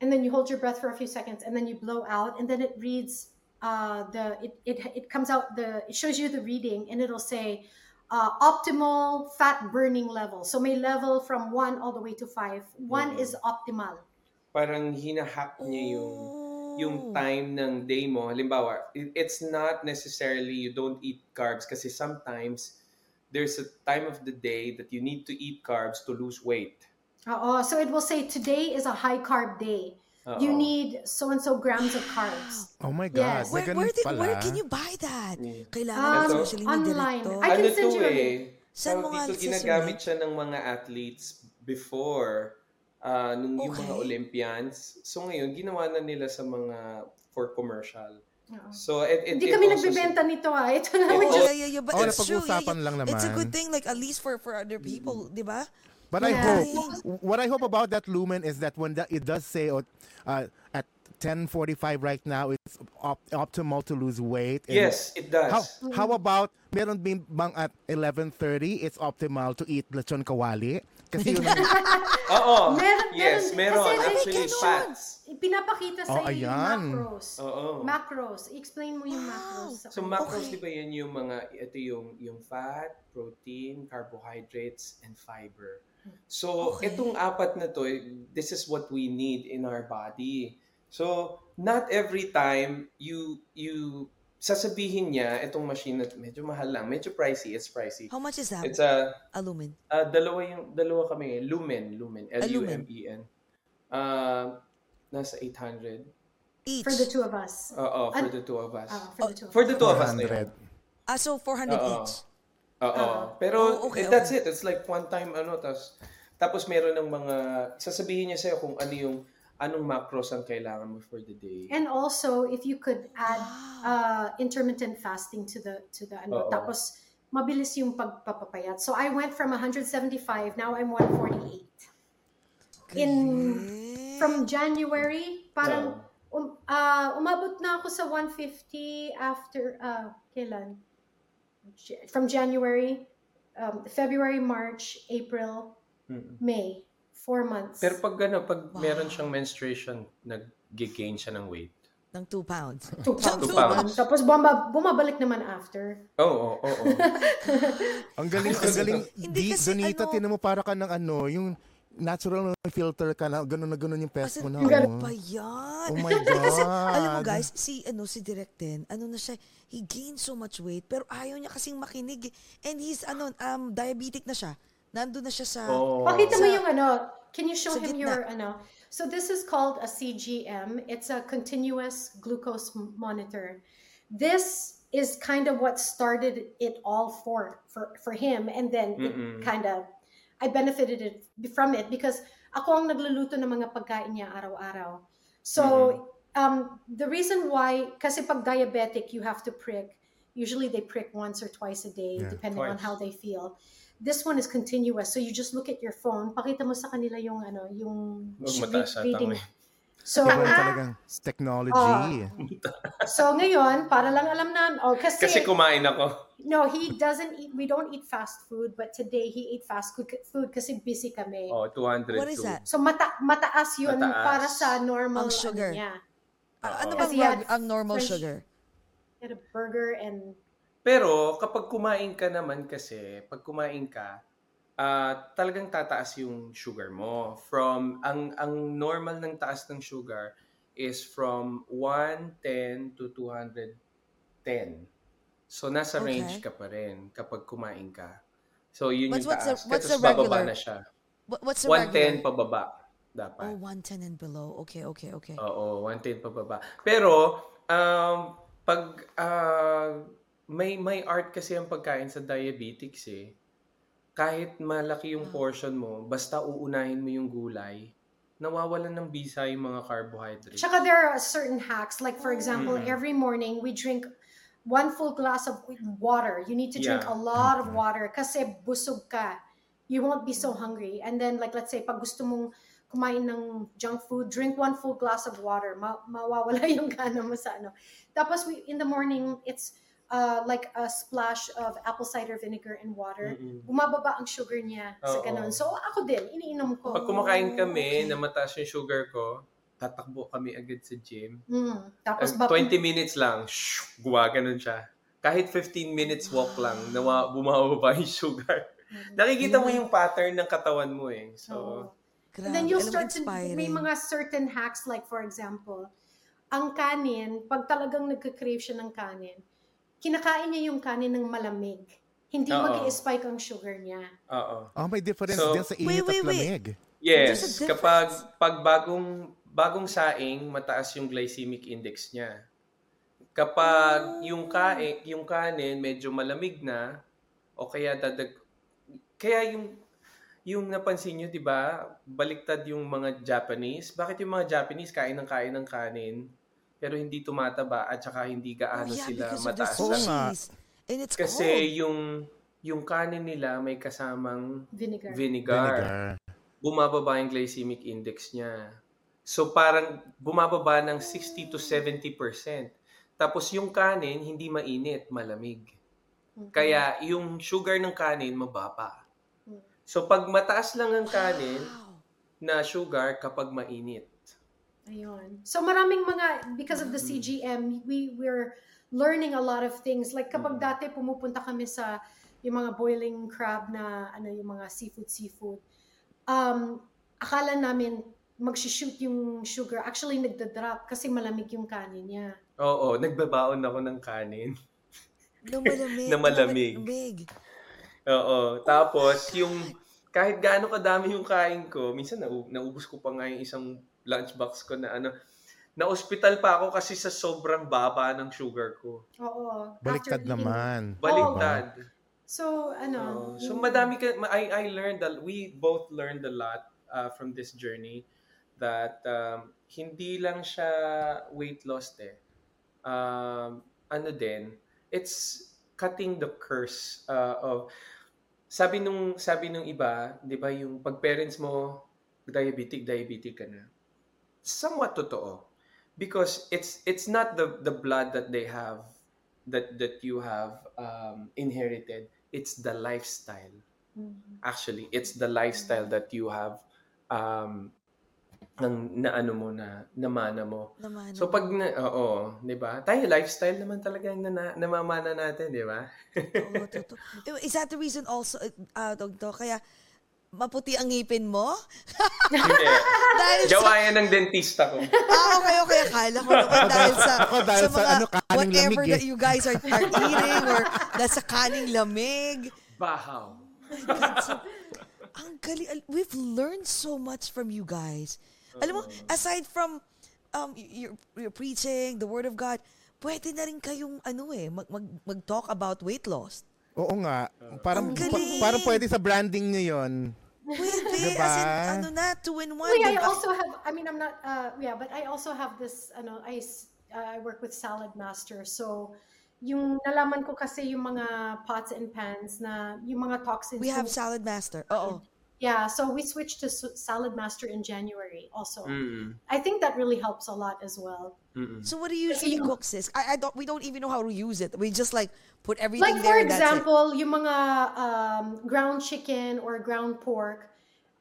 and then you hold your breath for a few seconds, and then you blow out, and then it reads uh, the it, it it comes out the it shows you the reading and it'll say uh, optimal fat burning level. So may level from one all the way to five. One is optimal. Parang hinahack niya yung yung time ng day mo. Halimbawa, it- it's not necessarily you don't eat carbs kasi sometimes there's a time of the day that you need to eat carbs to lose weight. Uh, so it will say today is a high carb day. You Oo. need so and so grams of carbs. Oh my God. Yes. Where, where, did, where can you buy that? Yeah. Kailangan Um, especially ni online. I can ano send to you a eh, Saan nga dito, ginagamit siya ng mga athletes before ah, nung yung mga Okay. Olympians. So ngayon, ginawa na nila sa mga for commercial. Oo. So it, it, Hindi it kami nagbebenta nito ah. Ito lang. It we also- just- yeah, yeah, yeah, but Oh, it's true. Yeah, yeah. lang It's a naman. good thing, like at least for for other people, di ba? But I hope what I hope about that lumen is that when that, it does say uh, at 10:45 right now it's op- optimal to lose weight. and Yes, it does. How how about meron din bang at 11:30 it's optimal to eat lechon kawali? Kasi yun ang, *laughs* Oo. Meron, yes, meron. Kasi Actually, fats. Pinapakita sa Oh, iyo yung ayan. macros. Oo. Macros. Explain mo yung macros. sa So kanila. macros, Okay. di ba yan yung mga, ito yung, yung fat, protein, carbohydrates, and fiber. So, Okay. itong apat na to, eh, this is what we need in our body. So, not every time you, you, sasabihin niya, itong machine na medyo mahal lang, medyo pricey, it's pricey. How much is that? It's a, Alumin. Ah, dalawa yung dalawa kami, Lumen, Lumen, Ah, L U Lumen. M E N. Ah, nasa 800. Each. For the two of us. Oo, for An- the two of us. Ah, for the two of For us. the two of us na yun. 400. Ah, so 400 Oo. each. Oo. Pero Oh, okay, eh, that's okay. it. It's like one time ano tapos tapos meron ng mga sasabihin niya sa'yo kung ano yung anong macros ang kailangan mo for the day. And also, if you could add uh, intermittent fasting to the to the ano, Oo. tapos mabilis yung pagpapapayat. So I went from 175, now I'm 148. In from January, parang um, ah, umabot na ako sa 150 after uh, kailan? From January, um, February, March, April, Mm. May. Four months. Pero pag ano, pag meron siyang menstruation, nag-gain siya ng weight. Ng 2 pounds. Two pounds. Two *laughs* pounds. Tapos bumaba, bumabalik naman after. Oo, oo, oo. *laughs* Ang galing, ang galing. Hindi Donita, ano- tinan mo para ka ng ano, yung natural na filter ka na, ganun na ganun yung pest mo na. ganun oh. pa yan. Oh my *laughs* God. Kasi, alam mo guys, si, ano, si Direct Den, ano na siya, he gained so much weight, pero ayaw niya kasing makinig. eh. And he's, ano, um, diabetic na siya. Nandun na siya sa, Oo. Pakita mo yung ano. Can you show him gitna. your ano? So this is called a CGM. It's a continuous glucose monitor. This is kind of what started it all for for for him and then it Mm-mm. kind of I benefited it from it because ako ang nagluluto ng mga pagkain niya araw-araw. So um the reason why kasi pag diabetic you have to prick usually they prick once or twice a day Yeah. depending on Twice. how they feel. This one is continuous. So you just look at your phone, pakita mo sa kanila yung ano, yung reading. So Iba talagang technology. so ngayon, para lang alam na, oh, kasi, Kasi kumain ako. no, he doesn't eat, we don't eat fast food, but today he ate fast food, food kasi busy kami. Oh, 200 What is that? So mata mataas yun Mataas. para sa normal Ang sugar. Ano niya. Ah, ano Oo. bang Kasi yan, reg- ang normal French- sugar? He had a burger and Pero kapag kumain ka naman kasi, pag kumain ka, ah, talagang tataas yung sugar mo. From ang ang normal ng taas ng sugar is from 110 to 210. So nasa Okay. range ka pa rin kapag kumain ka. So yun What's- yung what's the- taas. what's Tapos the regular? bababa na siya. What, what's the 110 regular? pababa dapat. Oh, 110 and below. Okay, okay, okay. Oo, 110 pababa. Pero, um, pag ah, may may art kasi ang pagkain sa diabetics eh. Kahit malaki yung portion mo, basta uunahin mo yung gulay, nawawalan ng bisa yung mga carbohydrates. Tsaka there are certain hacks. Like for example, Mm. every morning we drink one full glass of water. You need to drink Yeah. a lot of water kasi busog ka. You won't be so hungry. And then like let's say pag gusto mong kumain ng junk food, drink one full glass of water. Ma- mawawala *laughs* yung gana mo sa ano. Tapos we, in the morning, it's uh, like a splash of apple cider vinegar and water. Mm-mm. Bumababa ang sugar niya sa Oo. ganun. So ako din, iniinom ko. Pag kumakain kami okay. na mataas yung sugar ko, tatakbo kami agad sa gym. Mm. Tapos Uh, ba, 20 minutes lang, shh, gumaganon siya. Kahit 15 minutes walk lang, nawa, bumababa yung sugar. Nakikita mo yung pattern ng katawan mo eh. So. Grabe. And then you'll start to, may mga certain hacks like for example, ang kanin, pag talagang nagka-crave siya ng kanin, kinakain niya yung kanin ng malamig. Hindi Oo. mag-spike ang sugar niya. oo. Oh, may difference So- din sa init Wait, wait, at wait. lamig. Yes, kapag pag bagong bagong saing, mataas yung glycemic index niya. Kapag yung kain, yung kanin medyo malamig na o kaya dadag kaya yung yung napansin niyo, 'di ba? Baliktad yung mga Japanese. Bakit yung mga Japanese kain ng kain ng kanin pero hindi tumataba at saka hindi Oh, gaano yeah, sila mataas Oo na nga. And it's kasi cold. yung yung kanin nila may kasamang Vinegar. vinegar Vinegar. bumababa yung glycemic index niya. So parang bumababa ng 60 to 70%. Tapos yung kanin, hindi mainit, malamig. Mhm. Kaya yung sugar ng kanin, mababa. Mm. So pag mataas lang ang kanin Wow. na sugar kapag mainit. Ayun. So maraming mga because of the CGM, we we're learning a lot of things. Like kapag Mm. dati pumupunta kami sa yung mga boiling crab na ano yung mga seafood seafood. Um akala namin mag-shoot yung sugar. Actually nagda-drop kasi malamig yung kanin niya. Oo, nagbabaon ako ng kanin. *laughs* Na malamig. Na malamig. malamig. Oo. Tapos, yung kahit gaano kadami yung kain ko, minsan na, naubos ko pa nga yung isang lunchbox ko na ano, na-hospital pa ako kasi sa sobrang baba ng sugar ko. Oo. Baliktad eating- naman. Baliktad. So ano, Oo. so yung- madami ka, I, I learned, a, we both learned a lot uh, from this journey that um, hindi lang siya weight loss eh. Um, ano din, it's cutting the curse uh, of sabi nung sabi nung iba, 'di ba, yung pag parents mo diabetic, diabetic ka na. Somewhat totoo. Because it's it's not the the blood that they have that that you have um, inherited. It's the lifestyle. Mhm. Actually, it's the lifestyle that you have um ng na ano mo na namana mo. Naman. So pag na, oo, 'di ba? Tayo lifestyle naman talaga ang nana, namamana natin, 'di ba? Oo, totoo. Eh, Is that the reason also, uh, tawag to, kaya maputi ang ngipin mo? Hindi. *laughs* dahil sa, Gawayan ng dentista ko. ah, okay, okay, akala ko naman dahil sa, Ako dahil sa mga ano, kaning whatever lamig eh. that you guys are, are eating or nasa kaning lamig. Bahaw. So, *laughs* ang galing. al- We've learned so much from you guys. Alam mo, aside from um, your, your preaching, the word of God, pwede na rin kayong ano eh, mag, mag, mag-talk about weight loss. Oo nga. Parang, Ang pa- parang pwede sa branding nyo yun. Pwede, Diba? as in, ano na, two in one. Well, yeah, I diba? also have. I mean, I'm not. Uh, yeah, but I also have this. Ano, I uh, I work with Salad Master, so yung nalaman ko kasi yung mga pots and pans na yung mga toxins. We have Salad Master. Oo. Yeah, so we switched to S- Salad Master in January. Also, Mm. I think that really helps a lot as well. Mm. So what do you usually you- cook, sis? I, I don't. We don't even know how to use it. We just like put everything Like for there. and example, yung mga um, ground chicken or ground pork,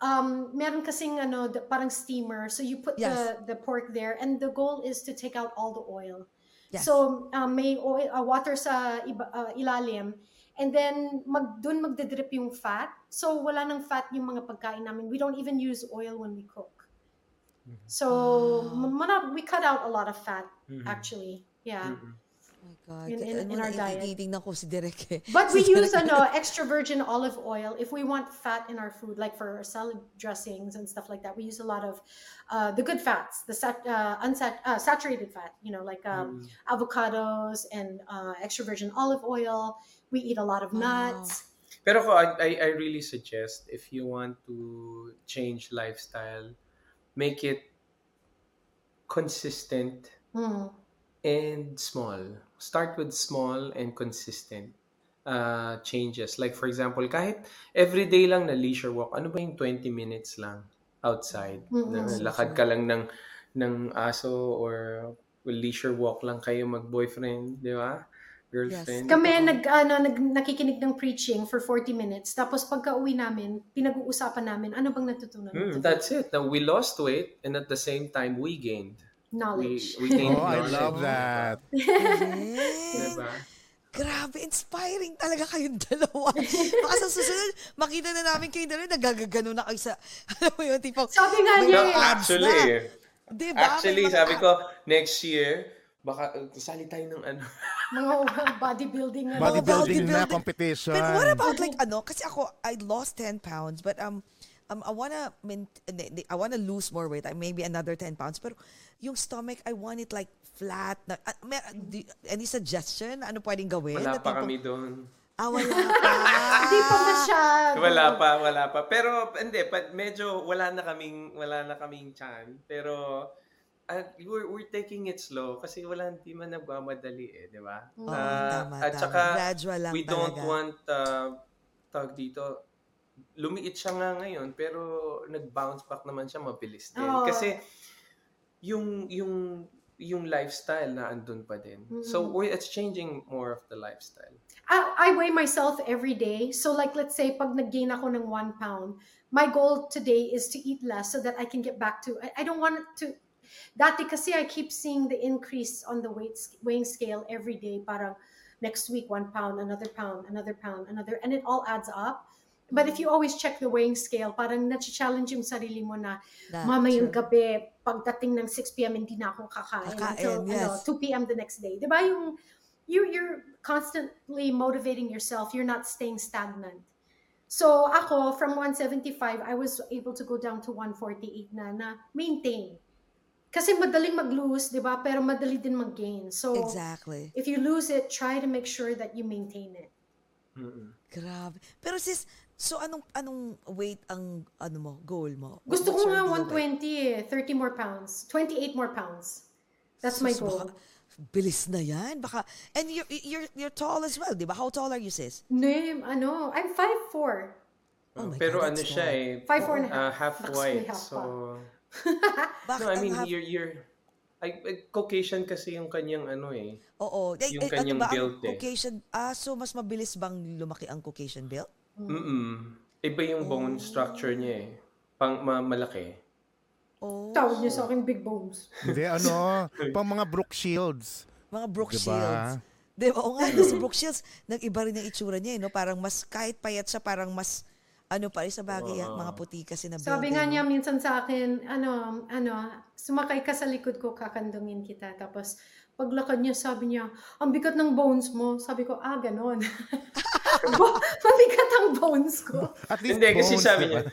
um, meron kasing ano, the, parang steamer. So you put Yes. the, the pork there and the goal is to take out all the oil. Yes. So um, may oil, uh, water sa iba, uh, ilalim and then mag, dun magdidrip yung fat. So wala nang fat yung mga pagkain namin. We don't even use oil when we cook. So Wow. m- mana- we cut out a lot of fat Mhm. actually. Yeah. Mm. Oh my God. In- in- in our diet. ititignan ko si Derek eh. But *laughs* we Si use Derek. ano, extra virgin olive oil if we want fat in our food, like for our salad dressings and stuff like that. We use a lot of uh, the good fats, the sat, uh, unsat, uh, saturated fat, you know, like um, avocados and uh, extra virgin olive oil. We eat a lot of Wow. nuts. Pero ko, I, I I really suggest if you want to change lifestyle, make it consistent Mm. And small. Start with small and consistent uh, changes. Like for example, kahit everyday lang na leisure walk, ano ba yung 20 minutes lang outside? Mm-mm. Na lakad ka lang ng ng aso or leisure walk lang kayo mag-boyfriend, di ba? girlfriend. Kami nag ano nag nakikinig ng preaching for 40 minutes. Tapos pagka-uwi namin, pinag-uusapan namin ano bang natutunan natin? that's it. Now, we lost weight and at the same time we gained. We, knowledge. we gained Oh, I knowledge. love that. Yes. *laughs* Diba? Grabe, inspiring talaga kayong dalawa. Baka sa susunod, makita na namin kayo dalawa, nagagagano na kayo sa, *laughs* alam mo yun, tipong, Sabi nga niya eh. abs Actually, na. Diba? Actually, mga sabi ko, next year, baka uh, sali tayo ng ano. *laughs* Mga bodybuilding na. Bodybuilding na bodybuilding. competition. But what about like ano? Kasi ako I lost 10 pounds but um um I wanna I wanna lose more weight. I maybe another 10 pounds pero yung stomach I want it like flat. Na, uh, may, do, any suggestion? Ano pwedeng gawin? Wala pa kami doon. Ah, wala *laughs* pa. Hindi pa masyado. Wala pa, wala pa. Pero hindi, pa, medyo wala na kaming wala na kaming chan. Pero uh, we're, we're taking it slow kasi wala hindi man nagmamadali eh, di ba? Oo, Ah, tama, at tama. saka Gradual lang we don't talaga. want uh, tawag dito lumiit siya nga ngayon pero nag-bounce back naman siya mabilis din. Oo. Kasi yung yung yung lifestyle na andun pa din. So Mm-mm. we it's changing more of the lifestyle. I, I weigh myself every day. So like let's say pag nag-gain ako ng one pound, my goal today is to eat less so that I can get back to, I, I don't want to, dati kasi I keep seeing the increase on the weight weighing scale every day. Parang next week, one pound, another pound, another pound, another, and it all adds up. But if you always check the weighing scale, parang na-challenge yung sarili mo na, Na- mamayang sure. gabi, pagdating ng 6 p.m. hindi na ako kakain, Kakain, until ano, yes. 2 p.m. the next day. Di ba yung, you, you're constantly motivating yourself. You're not staying stagnant. So ako, from 175, I was able to go down to 148 na, na maintain. Kasi madaling mag-lose, di ba? Pero madali din mag-gain. So, Exactly. if you lose it, try to make sure that you maintain it. Mm-mm. Grabe. Pero sis, so anong anong weight ang ano mo, goal mo? Gusto ko nga ideal weight? 120 eh, 30 more pounds. 28 more pounds. That's my Sus, goal. baka- bilis na yan. Baka, and you're, you're, you're tall as well, di ba? How tall are you, sis? No, ano, I'm 5'4". Oh my Pero God, ano siya eh. Five, four and a uh, half. half white. half So, *laughs* Bakit no, I mean, half- you're, you're, I, I- Caucasian kasi yung kanyang ano eh. Oo. Eh, yung eh, ano kanyang ba ang build eh. Caucasian, ah, so mas mabilis bang lumaki ang Caucasian build? Mm-mm. Iba yung bone structure niya eh. Pang ma- malaki. Oh. Tawag niyo sa akin big bones. Hindi, *laughs* ano, pang mga Brooke Shields. Mga Brooke Diba? Shields. Di ba? Oo nga, si Brooke Shields, nag-iba rin ang itsura niya, eh, no? Parang mas, kahit payat siya, parang mas, ano pa rin sa bagay, ah, mga puti kasi na. Sabi eh, nga no? niya minsan sa akin, ano, ano, sumakay ka sa likod ko, kakandungin kita. Tapos, paglakad niya, sabi niya, ang bigat ng bones mo. Sabi ko, ah, ganon. *laughs* Mabigat ang bones ko. At least Hindi, kasi bones, sabi diba? niya.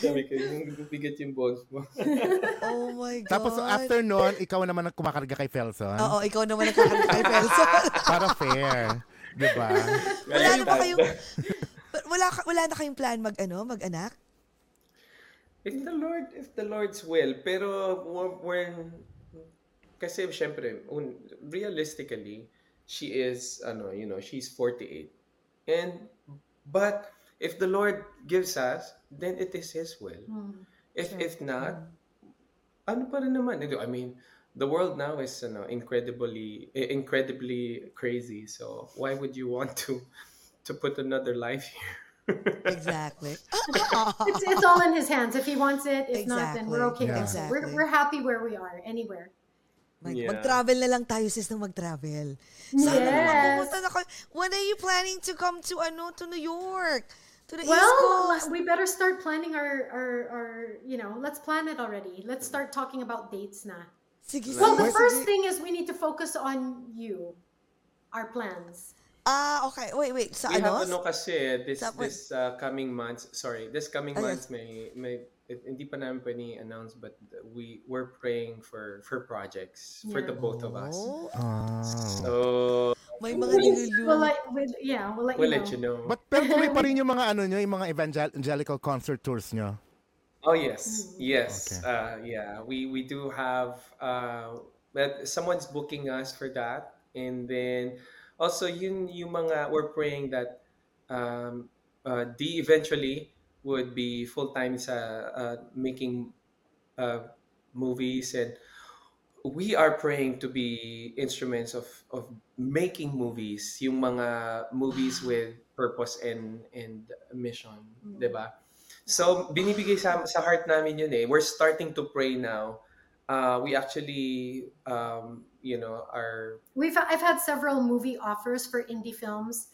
sabi ko, yung bigat yung bones mo. *laughs* Oh my God. Tapos after nun, ikaw naman ang kumakarga kay Felson. Oo, ikaw naman nagkakaroon kay Felson. *laughs* Para fair. Diba? wala na ba kayong, wala, ka- wala na kayong plan mag, ano, mag-anak? If the Lord, if the Lord's will. Pero when, when kasi syempre, un, realistically, she is, ano, you know, she's 48. And, but, if the Lord gives us, then it is His will. If, if not, ano pa rin naman. I mean, the world now is, ano, incredibly, eh, incredibly crazy. So, why would you want to, to put another life here? Exactly. *laughs* It's, it's all in his hands. If he wants it, if not, then we're okay. Exactly. with it. Yeah. We're, we're happy where we are, anywhere. Mag- Yeah. Mag-travel na lang tayo sis nang mag-travel. Sana naman Yes. pumunta na kayo. When are you planning to come to ano to New York? To the East Well, Coast? we better start planning our, our, our, you know, let's plan it already. Let's start talking about dates na. Sige, Well, the sige, first sige. thing is we need to focus on you, our plans. Ah, okay. Wait, wait. Sa we ano? have ano kasi this Sa- this uh, coming months sorry this coming months may may hindi pa namin pa ni-announce but we we're praying for for projects for the Yeah. both of us Oh, Oh. so may mga We'll nilulu. let, we'll, yeah, we'll let we'll you let know. you know But pero tuloy pa rin yung mga ano nyo, yung mga evangel- evangelical concert tours nyo. oh yes yes Okay. uh yeah we we do have uh but someone's booking us for that and then also yun yung mga we're praying that um uh, D eventually would be full time sa uh, making uh, movies and we are praying to be instruments of of making movies, yung mga movies with purpose and and mission, 'di ba? So binibigay sa sa heart namin yun eh. We're starting to pray now. Uh, we actually um, you know, are We've I've had several movie offers for indie films.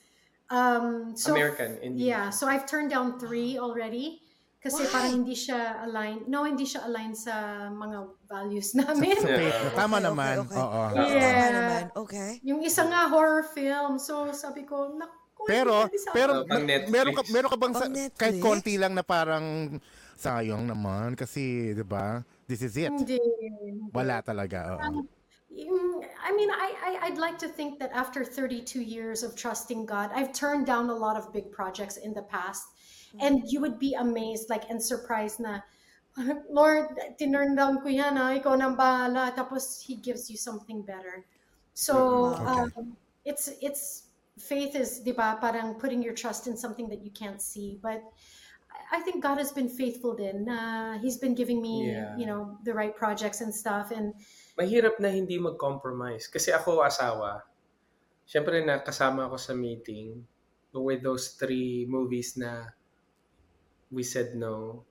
Um, so American indie. Yeah, so I've turned down three already. Kasi Why? parang hindi siya aligned. No, hindi siya aligned sa mga values namin. Faith mo. Tama Okay, naman. okay, okay. Oo. Yeah. Tama naman. Okay. Yung isa nga horror film. So sabi ko, naku, Pero, pero, Netflix. meron ka, meron ka bang, sa, kahit konti lang na parang, sayang naman, kasi, di ba, this is it. Hindi. Wala talaga, oo. I mean, I, I I'd like to think that after 32 years of trusting God, I've turned down a lot of big projects in the past, and you would be amazed, like and surprised na, *laughs* Lord, tinurn down ko yan ah, ikaw nang bahala. Tapos He gives you something better. So Okay. um, it's it's faith is, di ba, parang putting your trust in something that you can't see, but. I- I think God has been faithful din. na he's been giving me, Yeah. you know, the right projects and stuff. And mahirap na hindi mag-compromise. Kasi ako asawa, syempre nakasama ako sa meeting with those three movies na we said no.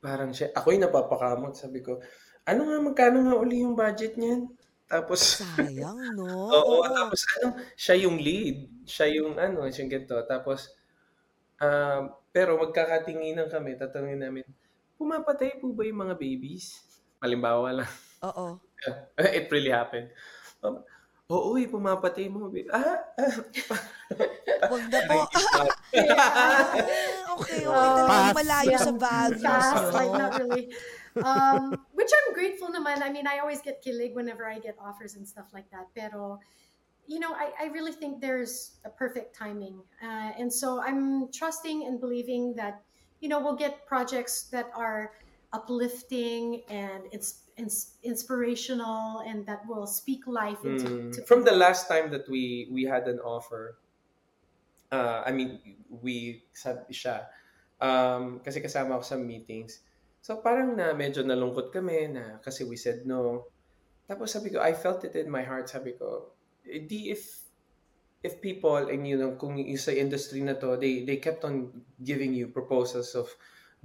Parang siya, ako'y napapakamot. Sabi ko, ano nga, magkano nga uli yung budget niyan? Tapos, Sayang, *laughs* no? oo, tapos ano, siya yung lead. Siya yung ano, siya yung ganito. Tapos, um, pero magkakatinginan kami, tatanungin namin, pumapatay po ba yung mga babies? Halimbawa lang. Oo. *laughs* It really happened. Um, Oo, eh, pumapatay mo. Ah, ah. *laughs* Wag na po. *laughs* Ah, okay, okay. Oh, Talagang Pass. malayo sa values. fast, like not really. Um, which I'm grateful naman. I mean, I always get kilig whenever I get offers and stuff like that. Pero, you know, I, I really think there's a perfect timing. Uh, and so I'm trusting and believing that, you know, we'll get projects that are uplifting and it's, ins- inspirational and that will speak life into Mm. to From the last time that we we had an offer, uh, I mean, we sabi siya, um, kasi kasama ako sa meetings. So parang na medyo nalungkot kami na kasi we said no. Tapos sabi ko, I felt it in my heart. Sabi ko, eh, di if if people and you know kung yung sa industry na to they they kept on giving you proposals of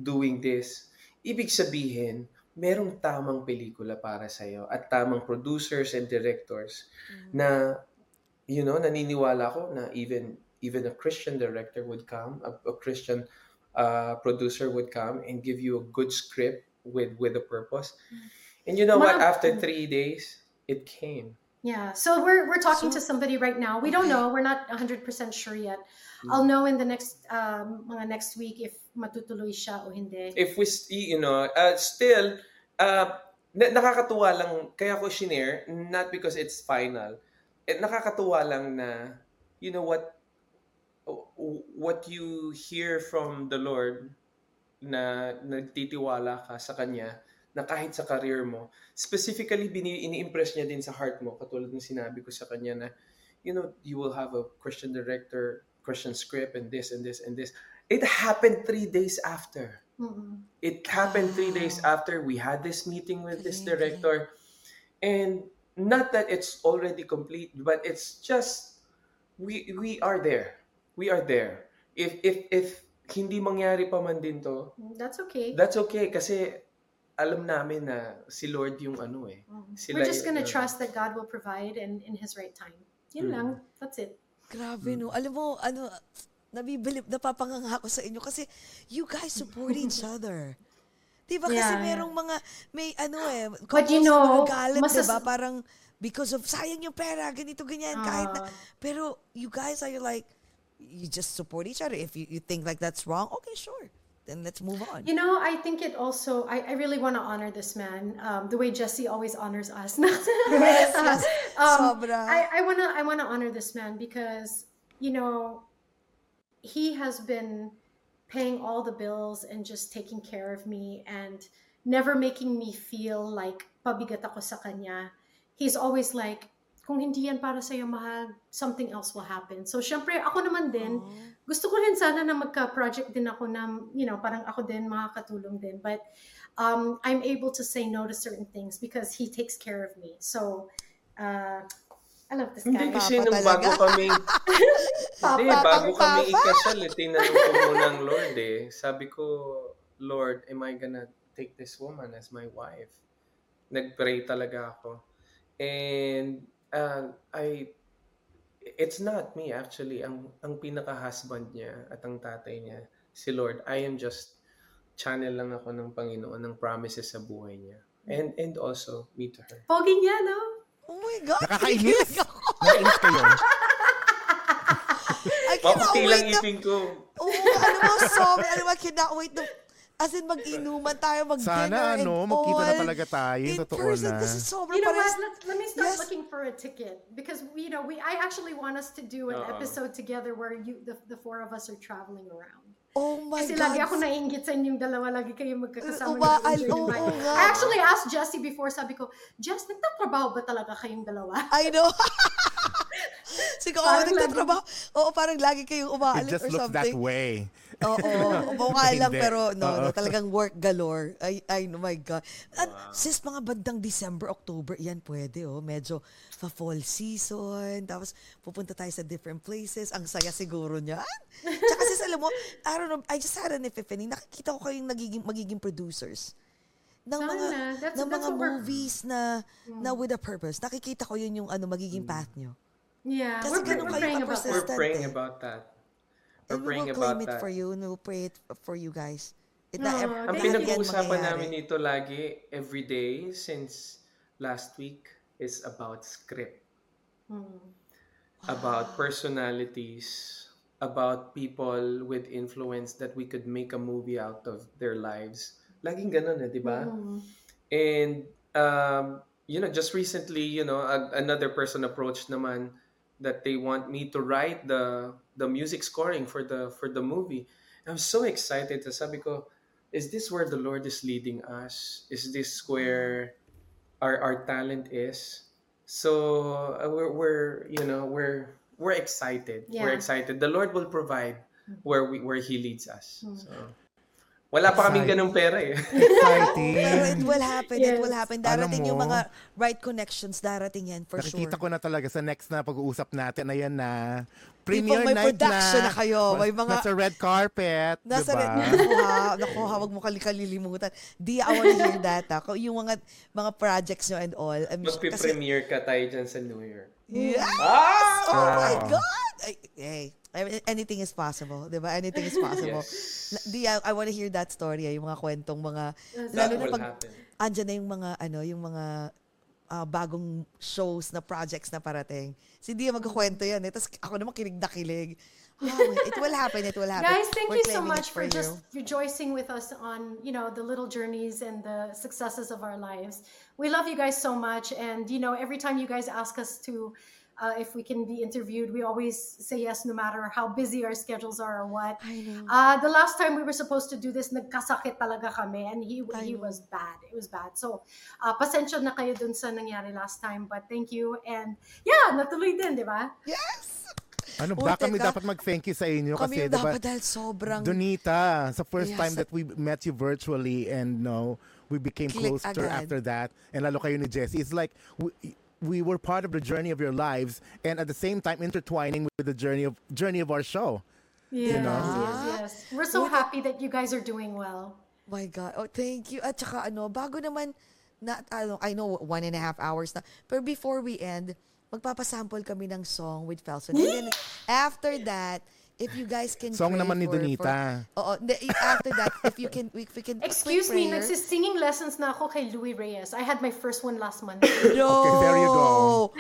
doing this ibig sabihin merong tamang pelikula para sa iyo at tamang producers and directors na you know naniniwala ko na even even a Christian director would come a, a Christian uh, producer would come and give you a good script with with a purpose. And you know what? Mga- after three days it came Yeah. So we're we're talking So- to somebody right now. We don't know. We're not 100% sure yet. I'll know in the next um mga next week if matutuloy siya o hindi. if we you know uh, still uh, na- nakakatuwa lang kaya ko shinare not because it's final eh, nakakatuwa lang na you know what what you hear from the Lord na nagtitiwala ka sa kanya na kahit sa career mo specifically bini ini-impress niya din sa heart mo katulad ng sinabi ko sa kanya na you know you will have a Christian director Christian script and this and this and this it happened three days after Mm-mm. it happened three days Wow. after we had this meeting with this director and not that it's already complete but it's just we we are there we are there if if if hindi mangyari pa man din to That's okay. that's okay kasi alam namin na si Lord yung ano eh Mm. sila We're just gonna trust that God will provide and in His right time. Yun Mm. lang. That's it. Grabe, no? Alam mo, ano, nabibilip, napapanganga ako sa inyo kasi you guys support each *laughs* other. Di ba? Kasi Yeah, yeah. merong mga, may ano eh, But you na know, magagalit, masas- di ba? Parang, because of, sayang yung pera, ganito, ganyan, kahit na, Ah. pero you guys are like, you just support each other. If you, you think like that's wrong, okay, sure. Then let's move on. You know, I think it also. I, I really want to honor this man, um, the way Jesse always honors us. *laughs* Yes, yes. um. I, I wanna I wanna honor this man because you know he has been paying all the bills and just taking care of me and never making me feel like pabigat ako sa kanya. He's always like, kung hindi yan para sa'yo, mahal, something else will happen. So, syempre, ako naman din. Gusto ko rin sana na magka-project din ako na, you know, parang ako din makakatulong din. But um, I'm able to say no to certain things because he takes care of me. So, uh, I love this Hindi guy. kasi Papa nung *laughs* talaga. bago kami, hindi, bago Papa. kami ikasal, eh, tinanong ko muna ang Lord eh. Sabi ko, Lord, am I gonna take this woman as my wife? Nag-pray talaga ako. And uh, I, it's not me actually. Ang, ang pinaka-husband niya at ang tatay niya, si Lord, I am just channel lang ako ng Panginoon ng promises sa buhay niya. And and also me to her. Pogi niya, no? Oh my God. Nakakainis. Nakainis kayo. I cannot lang wait na, ipin ko. Oo, ano mo, song, ano mo, cannot wait na, as in mag-inuman tayo, mag-dinner Sana and ano, magkita na talaga tayo. In Totoo person, na. kasi sobrang You know pares- what? Let's, let me start Yes. looking for a ticket because you know we. I actually want us to do an Uh-uh. episode together where you, the, the four of us are traveling around. Oh my Kasi God. lagi ako naiingit sa inyong dalawa, lagi kayo magkakasama. Umaal- nag-enjoy ng oo life. nga. I actually asked Jessie before, sabi ko, Jess, nagtatrabaho ba talaga kayong dalawa? I know. *laughs* Siguro, oh, Parang nagtatrabaho. Oo, parang lagi kayong It umaalit just or looks that something. way. Oo, *laughs* mukha lang Hindi. pero no, no, talagang work galore. Ay, ay, oh my God. At sis, mga bandang December, October, yan pwede, oh. Medyo fa-fall season, tapos pupunta tayo sa different places. Ang saya siguro niyan. Tsaka sis, alam mo, I don't know, I just had an epiphany. Nakikita ko kayong nagiging, magiging producers ng Sana. mga That's- ng that's mga movies na na with a purpose. Nakikita ko yun yung ano magiging path nyo. Yeah, Kasi we're, ganun we're kayo praying about. We're praying eh. about that. And we will about claim it that. for you and we will pray it for you guys. It, No, na, Ang pinag-uusapan namin dito lagi, every day, since last week, is about script. Hmm. About personalities, about people with influence that we could make a movie out of their lives. Laging ganun eh, di ba? Hmm. And um, you know, just recently, you know, a- another person approached naman that they want me to write the the music scoring for the for the movie. I'm so excited. Sabi ko, is this where the Lord is leading us? Is this where our our talent is? So uh, we're we're you know we're we're excited. We're Yeah. excited. The Lord will provide where we where He leads us. So wala pa kaming ganung pera eh. *laughs* Exciting. Pero it will happen, it will Yes. happen. Darating Alam yung mo, mga right connections, darating yan for Nakikita sure. ko na talaga sa next na pag-uusap natin. Ayan na. Tipong Premiere may night production na. na kayo, may mga- Nasa red carpet. Nasa diba? *laughs* naku ha, naku ha, wag mo kali- kalilimutan. Di, I wanna hear that ha. Kung Yung mga mga projects nyo and all. Kasi, Magpi-premiere ka tayo dyan sa New Year. yes! Ah! Oh my Wow. God! Ay, mean, anything is possible. Di ba? Anything is possible. Yes. Di, I, I wanna hear that story. ah, Yung mga kwentong mga, Yes. lalo That na will pag, happen. andyan na yung mga, ano, yung mga ah, bagong shows na projects na parating. Si Dia magkukwento yan eh. Tapos ako naman kilig na kilig. Ah, it will happen, it will happen. Guys, thank We're you so much for, you. just rejoicing with us on, you know, the little journeys and the successes of our lives. We love you guys so much. And, you know, every time you guys ask us to, uh, if we can be interviewed, we always say yes, no matter how busy our schedules are or what. I know. Uh, the last time we were supposed to do this, nagkasakit talaga kami, and he I he know. was bad. It was bad. So, uh, pasensya na kayo dun sa nangyari last time, but thank you. And yeah, natuloy din, di ba? Yes! Ano, Uy, baka kami teka. dapat mag-thank you sa inyo Kami kasi, yung diba, dapat dahil sobrang... Donita, sa first Yes. time that we met you virtually and no, we became Click closer agad. after that. And lalo kayo ni Jessie. It's like we, we were part of the journey of your lives and at the same time intertwining with the journey of journey of our show. Yes, know? yes, yes. We're so happy that you guys are doing well. My God. Oh, thank you. At saka ano, bago naman, na, ano, I know one and a half hours na. Pero before we end, magpapasample kami ng song with Felson. And then after that, if you guys can Song pray naman ni Donita. For, oo. after that, if you can, if we can Excuse me, prayer. nagsisinging lessons na ako kay Louis Reyes. I had my first one last month. *coughs* No! Okay, there you go.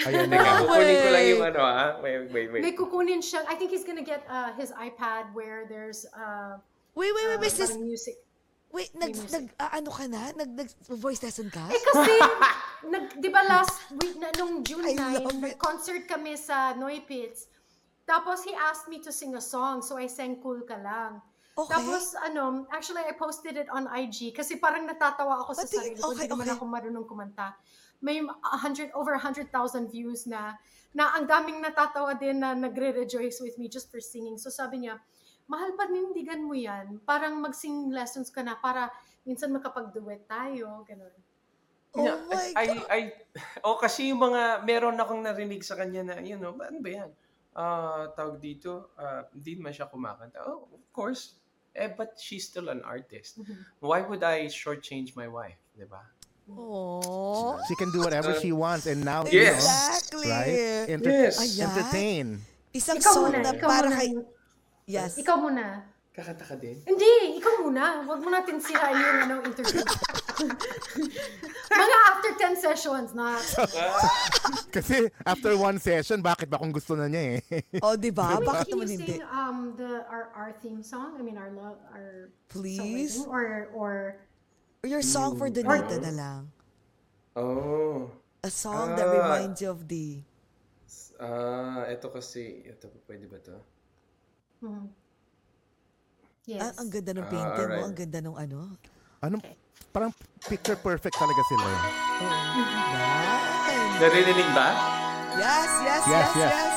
Ayan na. No kukunin ko lang yung ano ah. Wait, wait, wait. May kukunin siya. I think he's gonna get uh, his iPad where there's uh, Wait, wait, wait, uh, parang music. Wait, nag, music. nag, ah, ano ka na? Nag, nag, voice lesson ka? Eh kasi, *laughs* nag, di ba last week, na, nung June I love 9, it. concert kami sa Noy Pits. Tapos he asked me to sing a song, so I sang Cool Ka Lang. Okay. Tapos ano, actually I posted it on IG kasi parang natatawa ako sa Pati- sarili ko, okay, hindi naman okay. ako marunong kumanta. may 100 over 100,000 views na na ang daming natatawa din na nagre-rejoice with me just for singing. So sabi niya, mahal panindigan mo yan. Parang mag-sing lessons ka na para minsan makapag-duet tayo. Ganun. Oh Yeah, my I, I, oh, kasi yung mga, meron akong narinig sa kanya na, you know, ano ba yan? Ah, tawag dito, ah, hindi man siya kumakanta. Oh, of course. Eh, but she's still an artist. Why would I shortchange my wife? Di ba? Oh. She can do whatever she wants and now, Yes. Exactly. you know, right? Enter- Yes. Ayan. Entertain. Isang Ikaw song muna, na ikaw para muna. kay... Yes. Ikaw muna. Kakanta ka din? Hindi, ikaw muna. Huwag mo natin sirain yung ano, interview. *laughs* Mga after 10 sessions na. *laughs* Kasi after one session, bakit ba kung gusto na niya eh? *laughs* Oh, di ba? Wait, Bakit can naman you hindi? sing um, the, our, our theme song? I mean, our love, our Please? songwriting? Or, or, Your song for Donita na lang. Oh. A song that Ah. reminds you of the... Ah, eto kasi, eto, pwede ba to? hmm. Yes. Ah, ang ganda ng Ah, painting mo. alright. Ang ganda ng ano. Ano, parang picture perfect talaga sila. eh. Nice. Naririnig ba? Yes, yes, Yes, yes, yes. yes.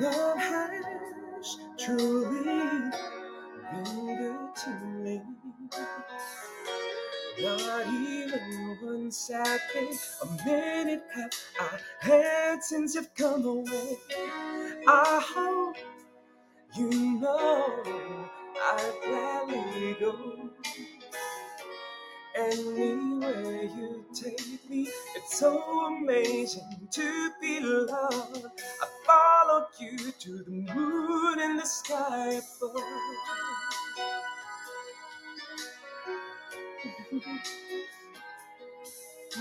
Love has truly one a minute have I had since you've come away. I hope you know I'd gladly go. Anywhere you take me, it's so amazing to be loved. I follow you to the moon and the sky above. *laughs* I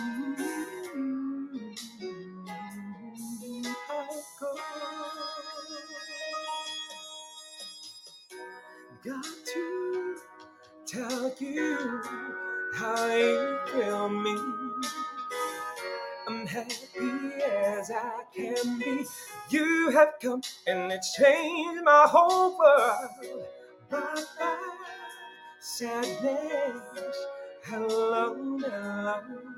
go. Got to tell you how you feel me. I'm happy as I can be. You have come and it's changed my whole world. Bye bye, sadness. Hello, hello.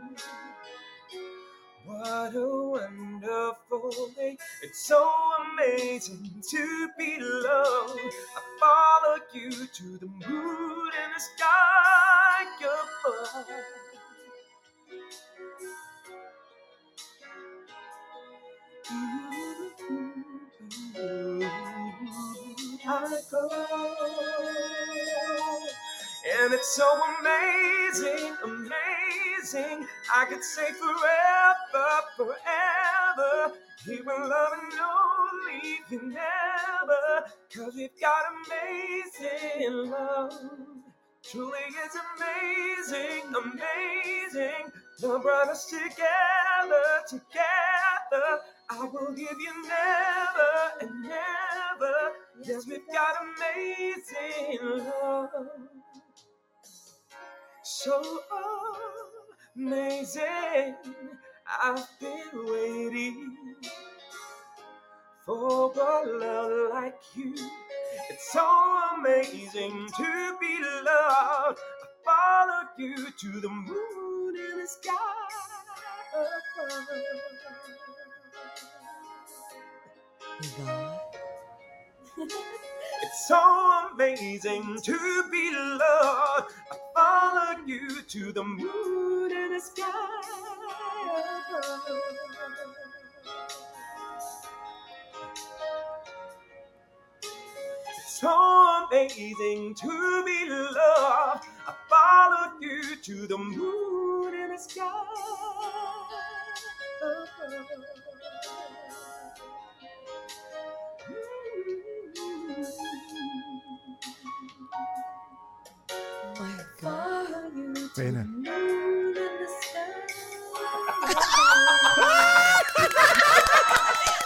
What a wonderful day. It's so amazing to be loved. I follow you to the moon and the sky above. Mm-hmm. I go. And it's so amazing, amazing. I could say forever, forever. He will love and no leave you never. Cause we've got amazing love. Truly it's amazing, amazing. Love brought us together, together. I will give you never and never. Yes, we've got amazing love. So amazing. I've been waiting for a love like you. It's so amazing to be loved. I follow you to the moon and the sky. Diba? *laughs* *laughs* It's so amazing to be loved. I follow you to the moon and the sky. It's so amazing to be loved. I follow you to the moon and the sky. My God. Ayun na.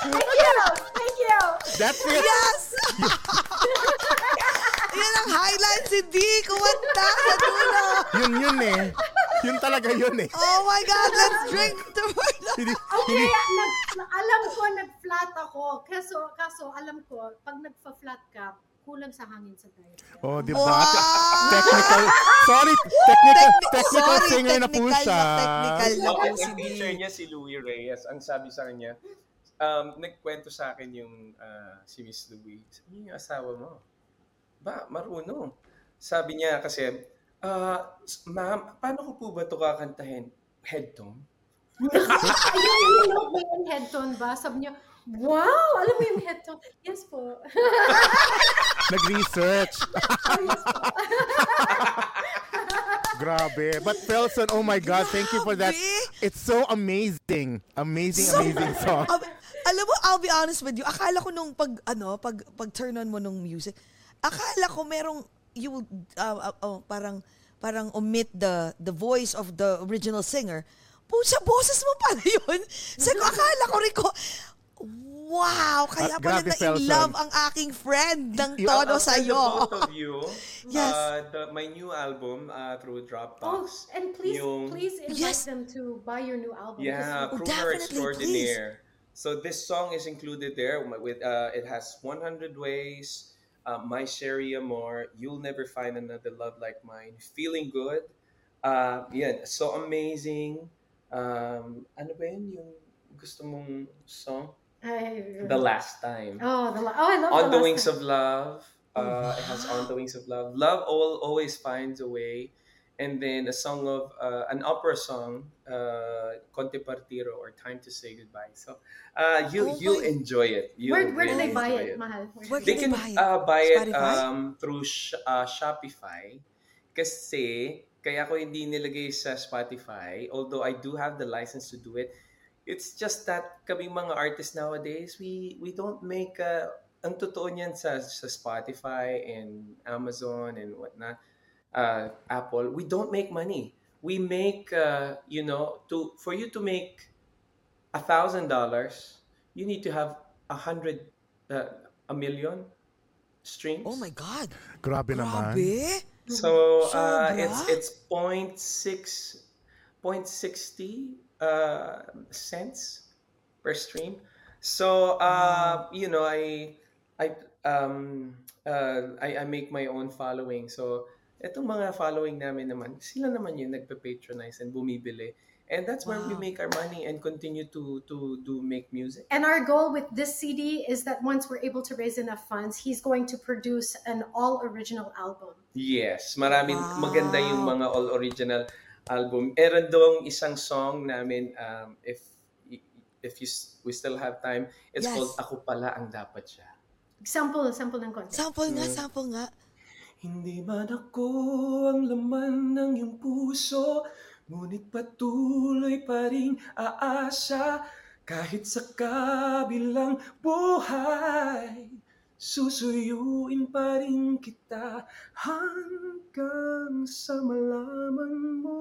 Thank you! Thank you! That's it! Yes! *laughs* Yan ang highlights, hindi kumanta sa dulo. Yun yun eh. Yun talaga yun eh. Oh my God, let's drink to Hindi, Okay, nag, alam ko nag-flat ako. Kaso, Kaso, alam ko, pag kulang sa hangin sa diaphragm. Oh, di ba? Wow! Technical. Sorry, technical, technical Sorry, singer na po technical siya. na technical na Oh, po ang si teacher niya si Louie Reyes. Ang sabi sa kanya, um, nagkwento sa akin yung ah, si Miss Louie. Sabi niya, yung asawa mo, ba, marunong. Sabi niya kasi, ah, s- ma'am, paano ko po ba ito kakantahin? Head tone? Ayun, yung note mo yung head tone ba? Sabi niya, wow, alam mo yung head tone? Yes po. *laughs* Nag-research. Oh, yes po. *laughs* Grabe. But Felson, oh my God, thank you for that. It's so amazing. Amazing, So- amazing *laughs* song. Ab- alam mo, I'll be honest with you. Akala ko nung pag ano, pag pag turn on mo nung music, akala ko merong you will uh, uh, oh, parang parang omit the the voice of the original singer. Pucha, boses mo pala yun. Sabi ko, akala ko rin ko, wow, kaya Ah, pala grabe, na in love ang aking friend ng You- todo I'll send the sa'yo. both of you, *laughs* Yes. uh, the, my new album uh, through Oh, Dropbox. and please, Yung- please invite Yes. them to buy your new album. Yeah, Oh, definitely, Extraordinaire. So this song is included there with uh, it has 100 ways, uh, My Sherry Amor, You'll Never Find Another Love Like Mine, Feeling Good. Uh, yeah, so amazing. Um, ano ba yun yung gusto mong song? I, The Last Time. Oh, the, la- oh, I love On the last Wings time. of Love. Uh, It has On the Wings of Love. Love all, always finds a way. And then a song of uh, an opera song, uh, Conte Partiro or Time to Say Goodbye. So uh, you Oh you'll my- enjoy it. You'll Where, where do really they buy enjoy it, Mahal? Where Where do They Can can they buy it? uh, buy it um, through sh- uh, Shopify. Kasi kaya ko hindi nilagay sa Spotify, although I do have the license to do it. It's just that kaming mga artists nowadays, we we don't make uh, ang totoo niyan sa sa Spotify and Amazon and whatnot, uh, Apple, we don't make money. We make uh, you know to for you to make a thousand dollars, you need to have a hundred uh, a million streams. Oh my God. Grabe naman. Grabe. So uh, Sobra? it's it's point six point sixty cents per stream. So uh, you know I I um uh, I, I make my own following. So itong mga following namin naman, sila naman yung nagpe-patronize and bumibili. And that's where we make our money and continue to to do make music. And our goal with this CD is that once we're able to raise enough funds, he's going to produce an all original album. Yes, maraming Wow. maganda yung mga all original album. Meron doong isang song namin um, if if you s- we still have time, it's Yes. called Ako pala ang dapat siya. Sample, sample ng konti. Sample nga, Mm. sample nga. Hindi man ako ang laman ng iyong puso, ngunit patuloy pa rin aasa kahit sa kabilang buhay. Susuyuin pa rin kita hanggang sa malaman mo.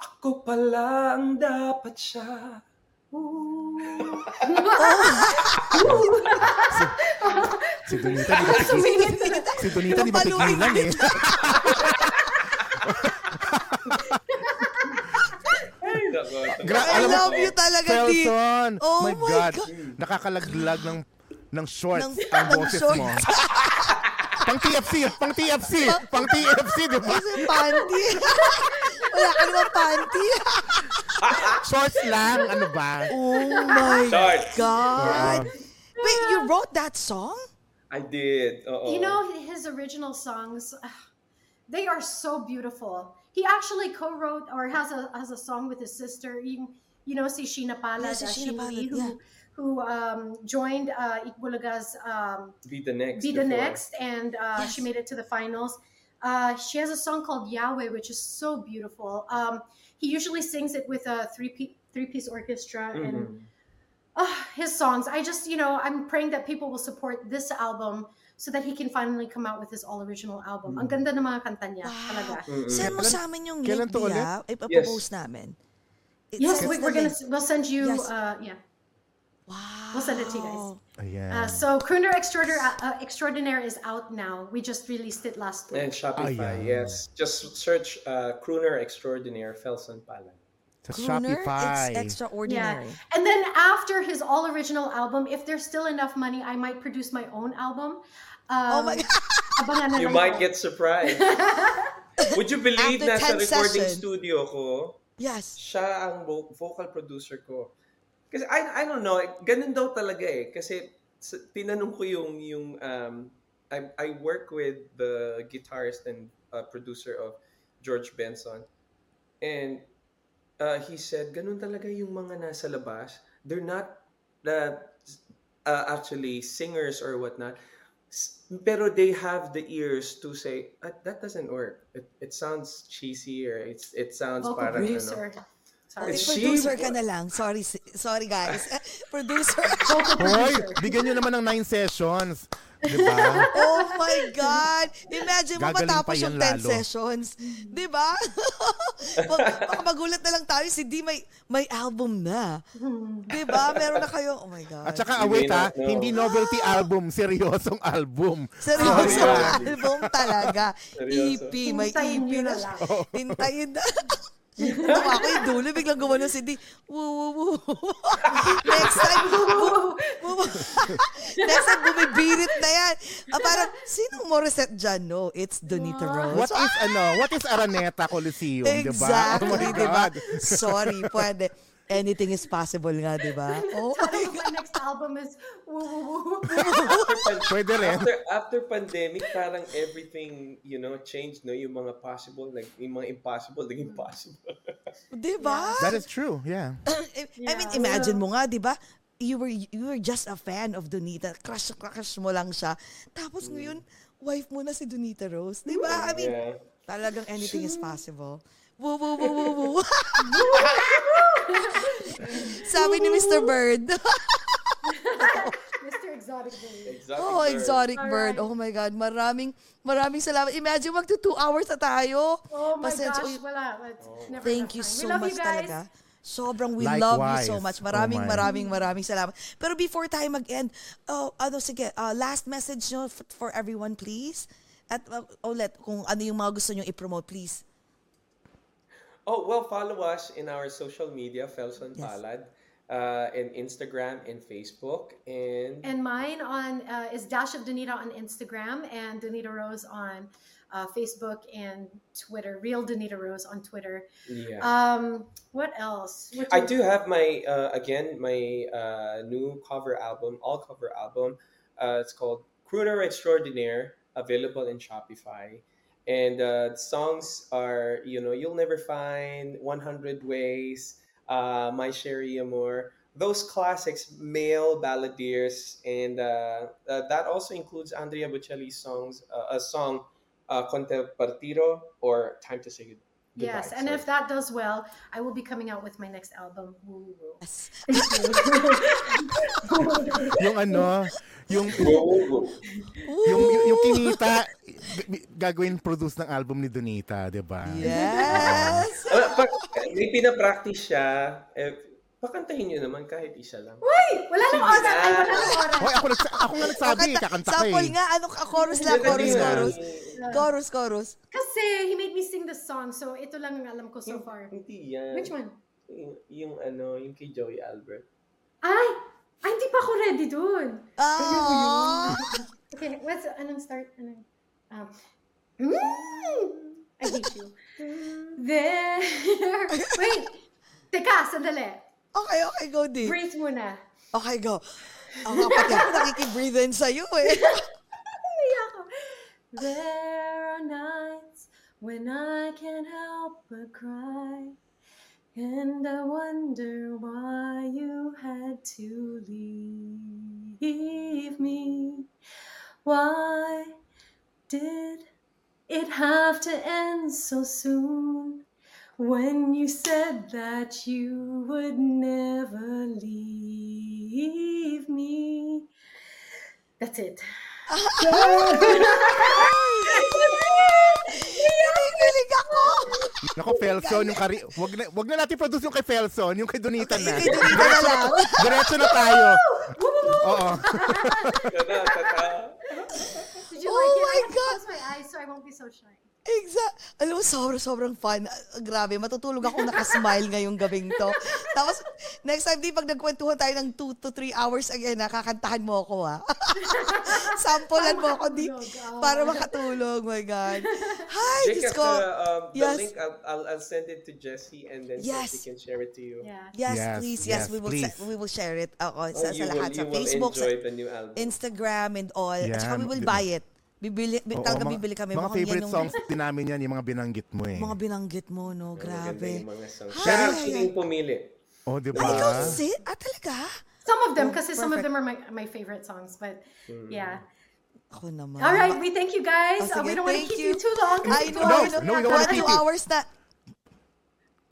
Ako pala ang dapat siya. Ooh. *laughs* Si Donita, di ba *laughs* tigilan? Si Donita, di ba tigilan eh? Gra- I alam mo, love you talaga, T. Felson, Oh my, my God. God. Nakakalaglag ng ng shorts Ng- ang *laughs* ng boses shorts. mo. *laughs* pang TFC, pang TFC, pang TFC, di ba? Kasi panty. *laughs* Wala ka naman panty. Shorts lang, ano ba? Oh my Short. God. Yeah. Wait, you wrote that song? I did. Oo. You know, his original songs, they are so beautiful. He actually co-wrote or has a has a song with his sister. You, you know, si Sheena Palad, Yeah, si Sheena Sheena Palad, Lee, who, yeah. Who um, joined uh, Ikbulaga's um, Be the next. Be the before. Next, and uh, Yes. she made it to the finals. Uh, she has a song called Yahweh, which is so beautiful. Um, he usually sings it with a three piece three piece orchestra, and Mhm. uh, his songs. I just, you know, I'm praying that people will support this album so that he can finally come out with his all original album. Ang ganda ng mga kanta niya, talaga. Wow. Mm-mm. Send mo sa amin yung link, to ulit? Bia. Ipapopost namin. It's- Yes, we, the we're gonna we'll send you. Yes. Uh, yeah. Wow. we'll send it to you guys. Ayan. Uh, so Crooner Extraordinaire, uh, Extraordinaire is out now. We just released it last week. And Shopify, Ayan. yes. Just search uh, Crooner Extraordinaire Felson Palan. Sa Crooner, Shopify. it's extraordinary. And then after his all original album, if there's still enough money, I might produce my own album. Um, Oh my God. You might get surprised. *laughs* Would you believe After na sa 10 recording session. studio ko, Yes. siya ang vocal producer ko. Kasi I, I don't know, ganun daw talaga eh. Kasi tinanong ko yung, yung um, I, I work with the guitarist and uh, producer of George Benson. And uh, he said, ganun talaga yung mga nasa labas. They're not uh, uh, actually singers or whatnot. Pero they have the ears to say, "Ah, that doesn't work. It, it sounds cheesy or it's, it sounds Vocal parang ano. Producer. Sorry. It's Eh, producer ka na lang. Sorry, si- sorry guys. *laughs* *laughs* producer. Hoy, bigyan nyo naman ng nine sessions. Di ba? *laughs* oh my God! Imagine mo Gagaling matapos yung 10 lalo. sessions. Di ba? Baka magulat na lang tayo, si D may, may album na. Di ba? Meron na kayo. Oh my God. At saka, wait may ha, not know. hindi novelty album, seryosong album. Seryoso Oh my God. album talaga. Seryoso. EP, may Hintayin EP na. Hintayin na. Tawa ko yung dulo, biglang gumano si D. Woo, woo, woo. *laughs* Next time, bu- *laughs* bu- next time, bumibirit na yan. Ah, parang, sinong Morissette dyan? No, it's Donita Rose. What is, ano, what is Araneta Coliseum, di ba? Exactly, Oh my di ba? God. Sorry, pwede. Anything is possible nga, di ba? *laughs* Oh of my next album is Woo Woo Woo. after, pan- Pwede rin. after, after pandemic, parang everything, you know, changed, no? Yung mga possible, like, yung mga impossible, naging possible. *laughs* Di ba? That is true, yeah. *clears throat* I I mean, Yeah. imagine mo nga, di ba? You were, you were just a fan of Donita. Crush, crush mo lang siya. Tapos ngayon, wife mo na si Donita Rose. Di ba? I mean, Yeah. talagang anything is possible. Woo, woo, woo, woo, woo. *laughs* *laughs* Sabi ni Mr. Bird. *laughs* Mr. Exotic Bird. Exotic oh, bird. exotic bird. Oh my God. Maraming, maraming salamat. Imagine, magto two hours na tayo. Oh my Pasensya- gosh, wala. It's never Thank you time. so much talaga. Sobrang we love you so Likewise. much. Maraming, Oh maraming, maraming salamat. Pero before tayo mag-end, oh, ano, sige, uh, last message nyo f- for everyone, please. At uh, ulit, kung ano yung mga gusto nyo i-promote, please. Oh, well, follow us in our social media, Felson Yes. Palad, uh, in Instagram and Facebook. And, And mine on uh, is Dash of Donita on Instagram and Donita Rose on uh, Facebook and Twitter. Real Donita Rose on Twitter. yeah. Um, what else? What I do have my uh, again my uh, new cover album, all cover album. Uh, it's called Crooner Extraordinaire, available in Shopify. And uh, the songs are you know you'll never find 100 ways, uh, My Sherry Amor, those classics, male balladeers, and uh, uh, that also includes Andrea Bocelli's songs, uh, a song, uh, Conte Partiro or Time to Say Goodbye. Yes, and So- if that does well, I will be coming out with my next album. Woo, woo, woo. Yes. *laughs* *laughs* Yung ano, *laughs* yung, yung, yung, yung kinita, gagawin produce ng album ni Donita, di ba? Yes! Uh, pag may pinapractice siya, eh, pakantahin nyo naman kahit isa lang. Wait, wala nang oras. Ay, wala nang oras. Hoy, ako, nagsa- ako nga nagsabi, Kakanta- kakanta ka Sample eh. nga, ano, ah, chorus lang, chorus, chorus. Chorus, chorus. Kasi he made me sing the song, so ito lang ang alam ko so far. Hindi yan. Which one? Yung, yung ano, yung kay Joey Albert. Ay! Ay, hindi pa ako ready dun. Ah! Okay, what's, anong start? Anong, um, mm, I hate you. There, *laughs* wait, teka, sandali. Okay, okay, go, D. Breathe muna. Okay, go. Ang kapatid ko nakikibreathe in sa'yo eh. *laughs* Ako. There are nights when I can't help but cry. And I wonder why you had to leave me. Why did it have to end so soon? When you said that you would never leave me. That's it. Kinikilig ako! Nako, Felson, yung kari... Wag na, wag na natin produce yung kay Felson, yung kay Donita na. Kay Donita na lang. Diretso na tayo. Oo. Oh *laughs* like it? my God. close my eyes so I won't be so shy. Exact. Alam mo, sobrang, sobrang fun. Ah, Grabe, matutulog ako nakasmile ngayong gabing to. *laughs* Tapos, next time, di pag nagkwentuhan tayo ng 2 to 3 hours again, nakakantahan mo ako, ha? *laughs* Sampulan mo ako, di, makatulog, oh. para makatulog. My God. Hi, Jake, Diyos the, ko. um, the Yes. link, I'll, I'll, I'll send it to Jessie and then Yes. Jessie can share it to you. Yeah. Yes, Yes, please. Yes, yes, we will please. sa- we will share it ako Oh, sa, you sa will, lahat. Sa will Facebook, sa enjoy the new album. Instagram, and all. At saka we will buy it. Bibili, bi- Oo, talaga mga- bibili kami. Mga Mukhang favorite yan yung- songs din namin yan, yung mga binanggit mo eh. Mga binanggit mo, no? Maganda Grabe. yung mga songs. Hi. Siya actually yung pumili. Oh, di ba? Ah, ikaw si? Ah, talaga? Some of them, Oh, because some of them are my, my favorite songs. But Mm. yeah. Ako naman. All right, we thank you guys. Oh, Uh, we don't want to thank keep you. you. too long. I know, No, I know. no, we don't wanna One, keep two you. hours na.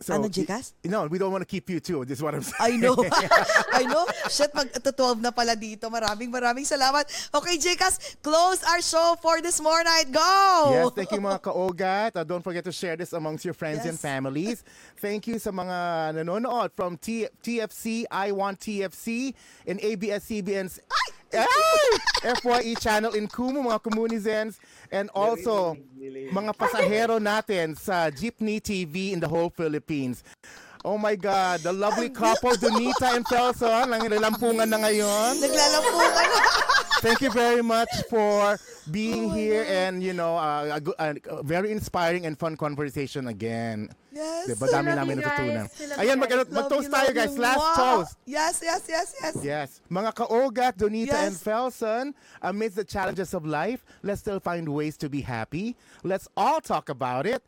So, Ano, Jikas? No, we don't want to keep you too. This is what I'm saying. I know. *laughs* I know. Shit, mag 12 na pala dito. Maraming maraming salamat. Okay, Jikas, close our show for this more night. Go! Yes, thank you mga kaogat. Uh, don't forget to share this amongst your friends and Yes. families. Thank you sa mga nanonood from T- TFC, I Want TFC, and ABS-CBN's Ay! FYE channel in Kumu, mga Komunizens, and also mga pasahero natin sa Jeepney TV in the whole Philippines. Oh my God, the lovely *laughs* couple, Donita and Felson, ang nilampungan na ngayon. Naglalampungan. Thank you very much for being here and you know uh, a, go- a, a very inspiring and fun conversation again. Yes. Diba dami love namin you natutunan. guys. We love Ayan, you mag- guys. Mag-toast you, tayo love guys. you. Last Wow. toast. Yes, yes, yes, yes. Yes. Mga kaogat, Donita Yes. and Felson, amidst the challenges of life, let's still find ways to be happy. Let's all talk about it.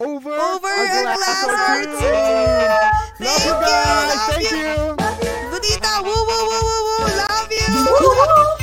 Over, Over a a glass, glass or or two. two. Love Thank you you, guys. love Thank you. you. Donita, woo, woo, woo, woo, woo. Love you.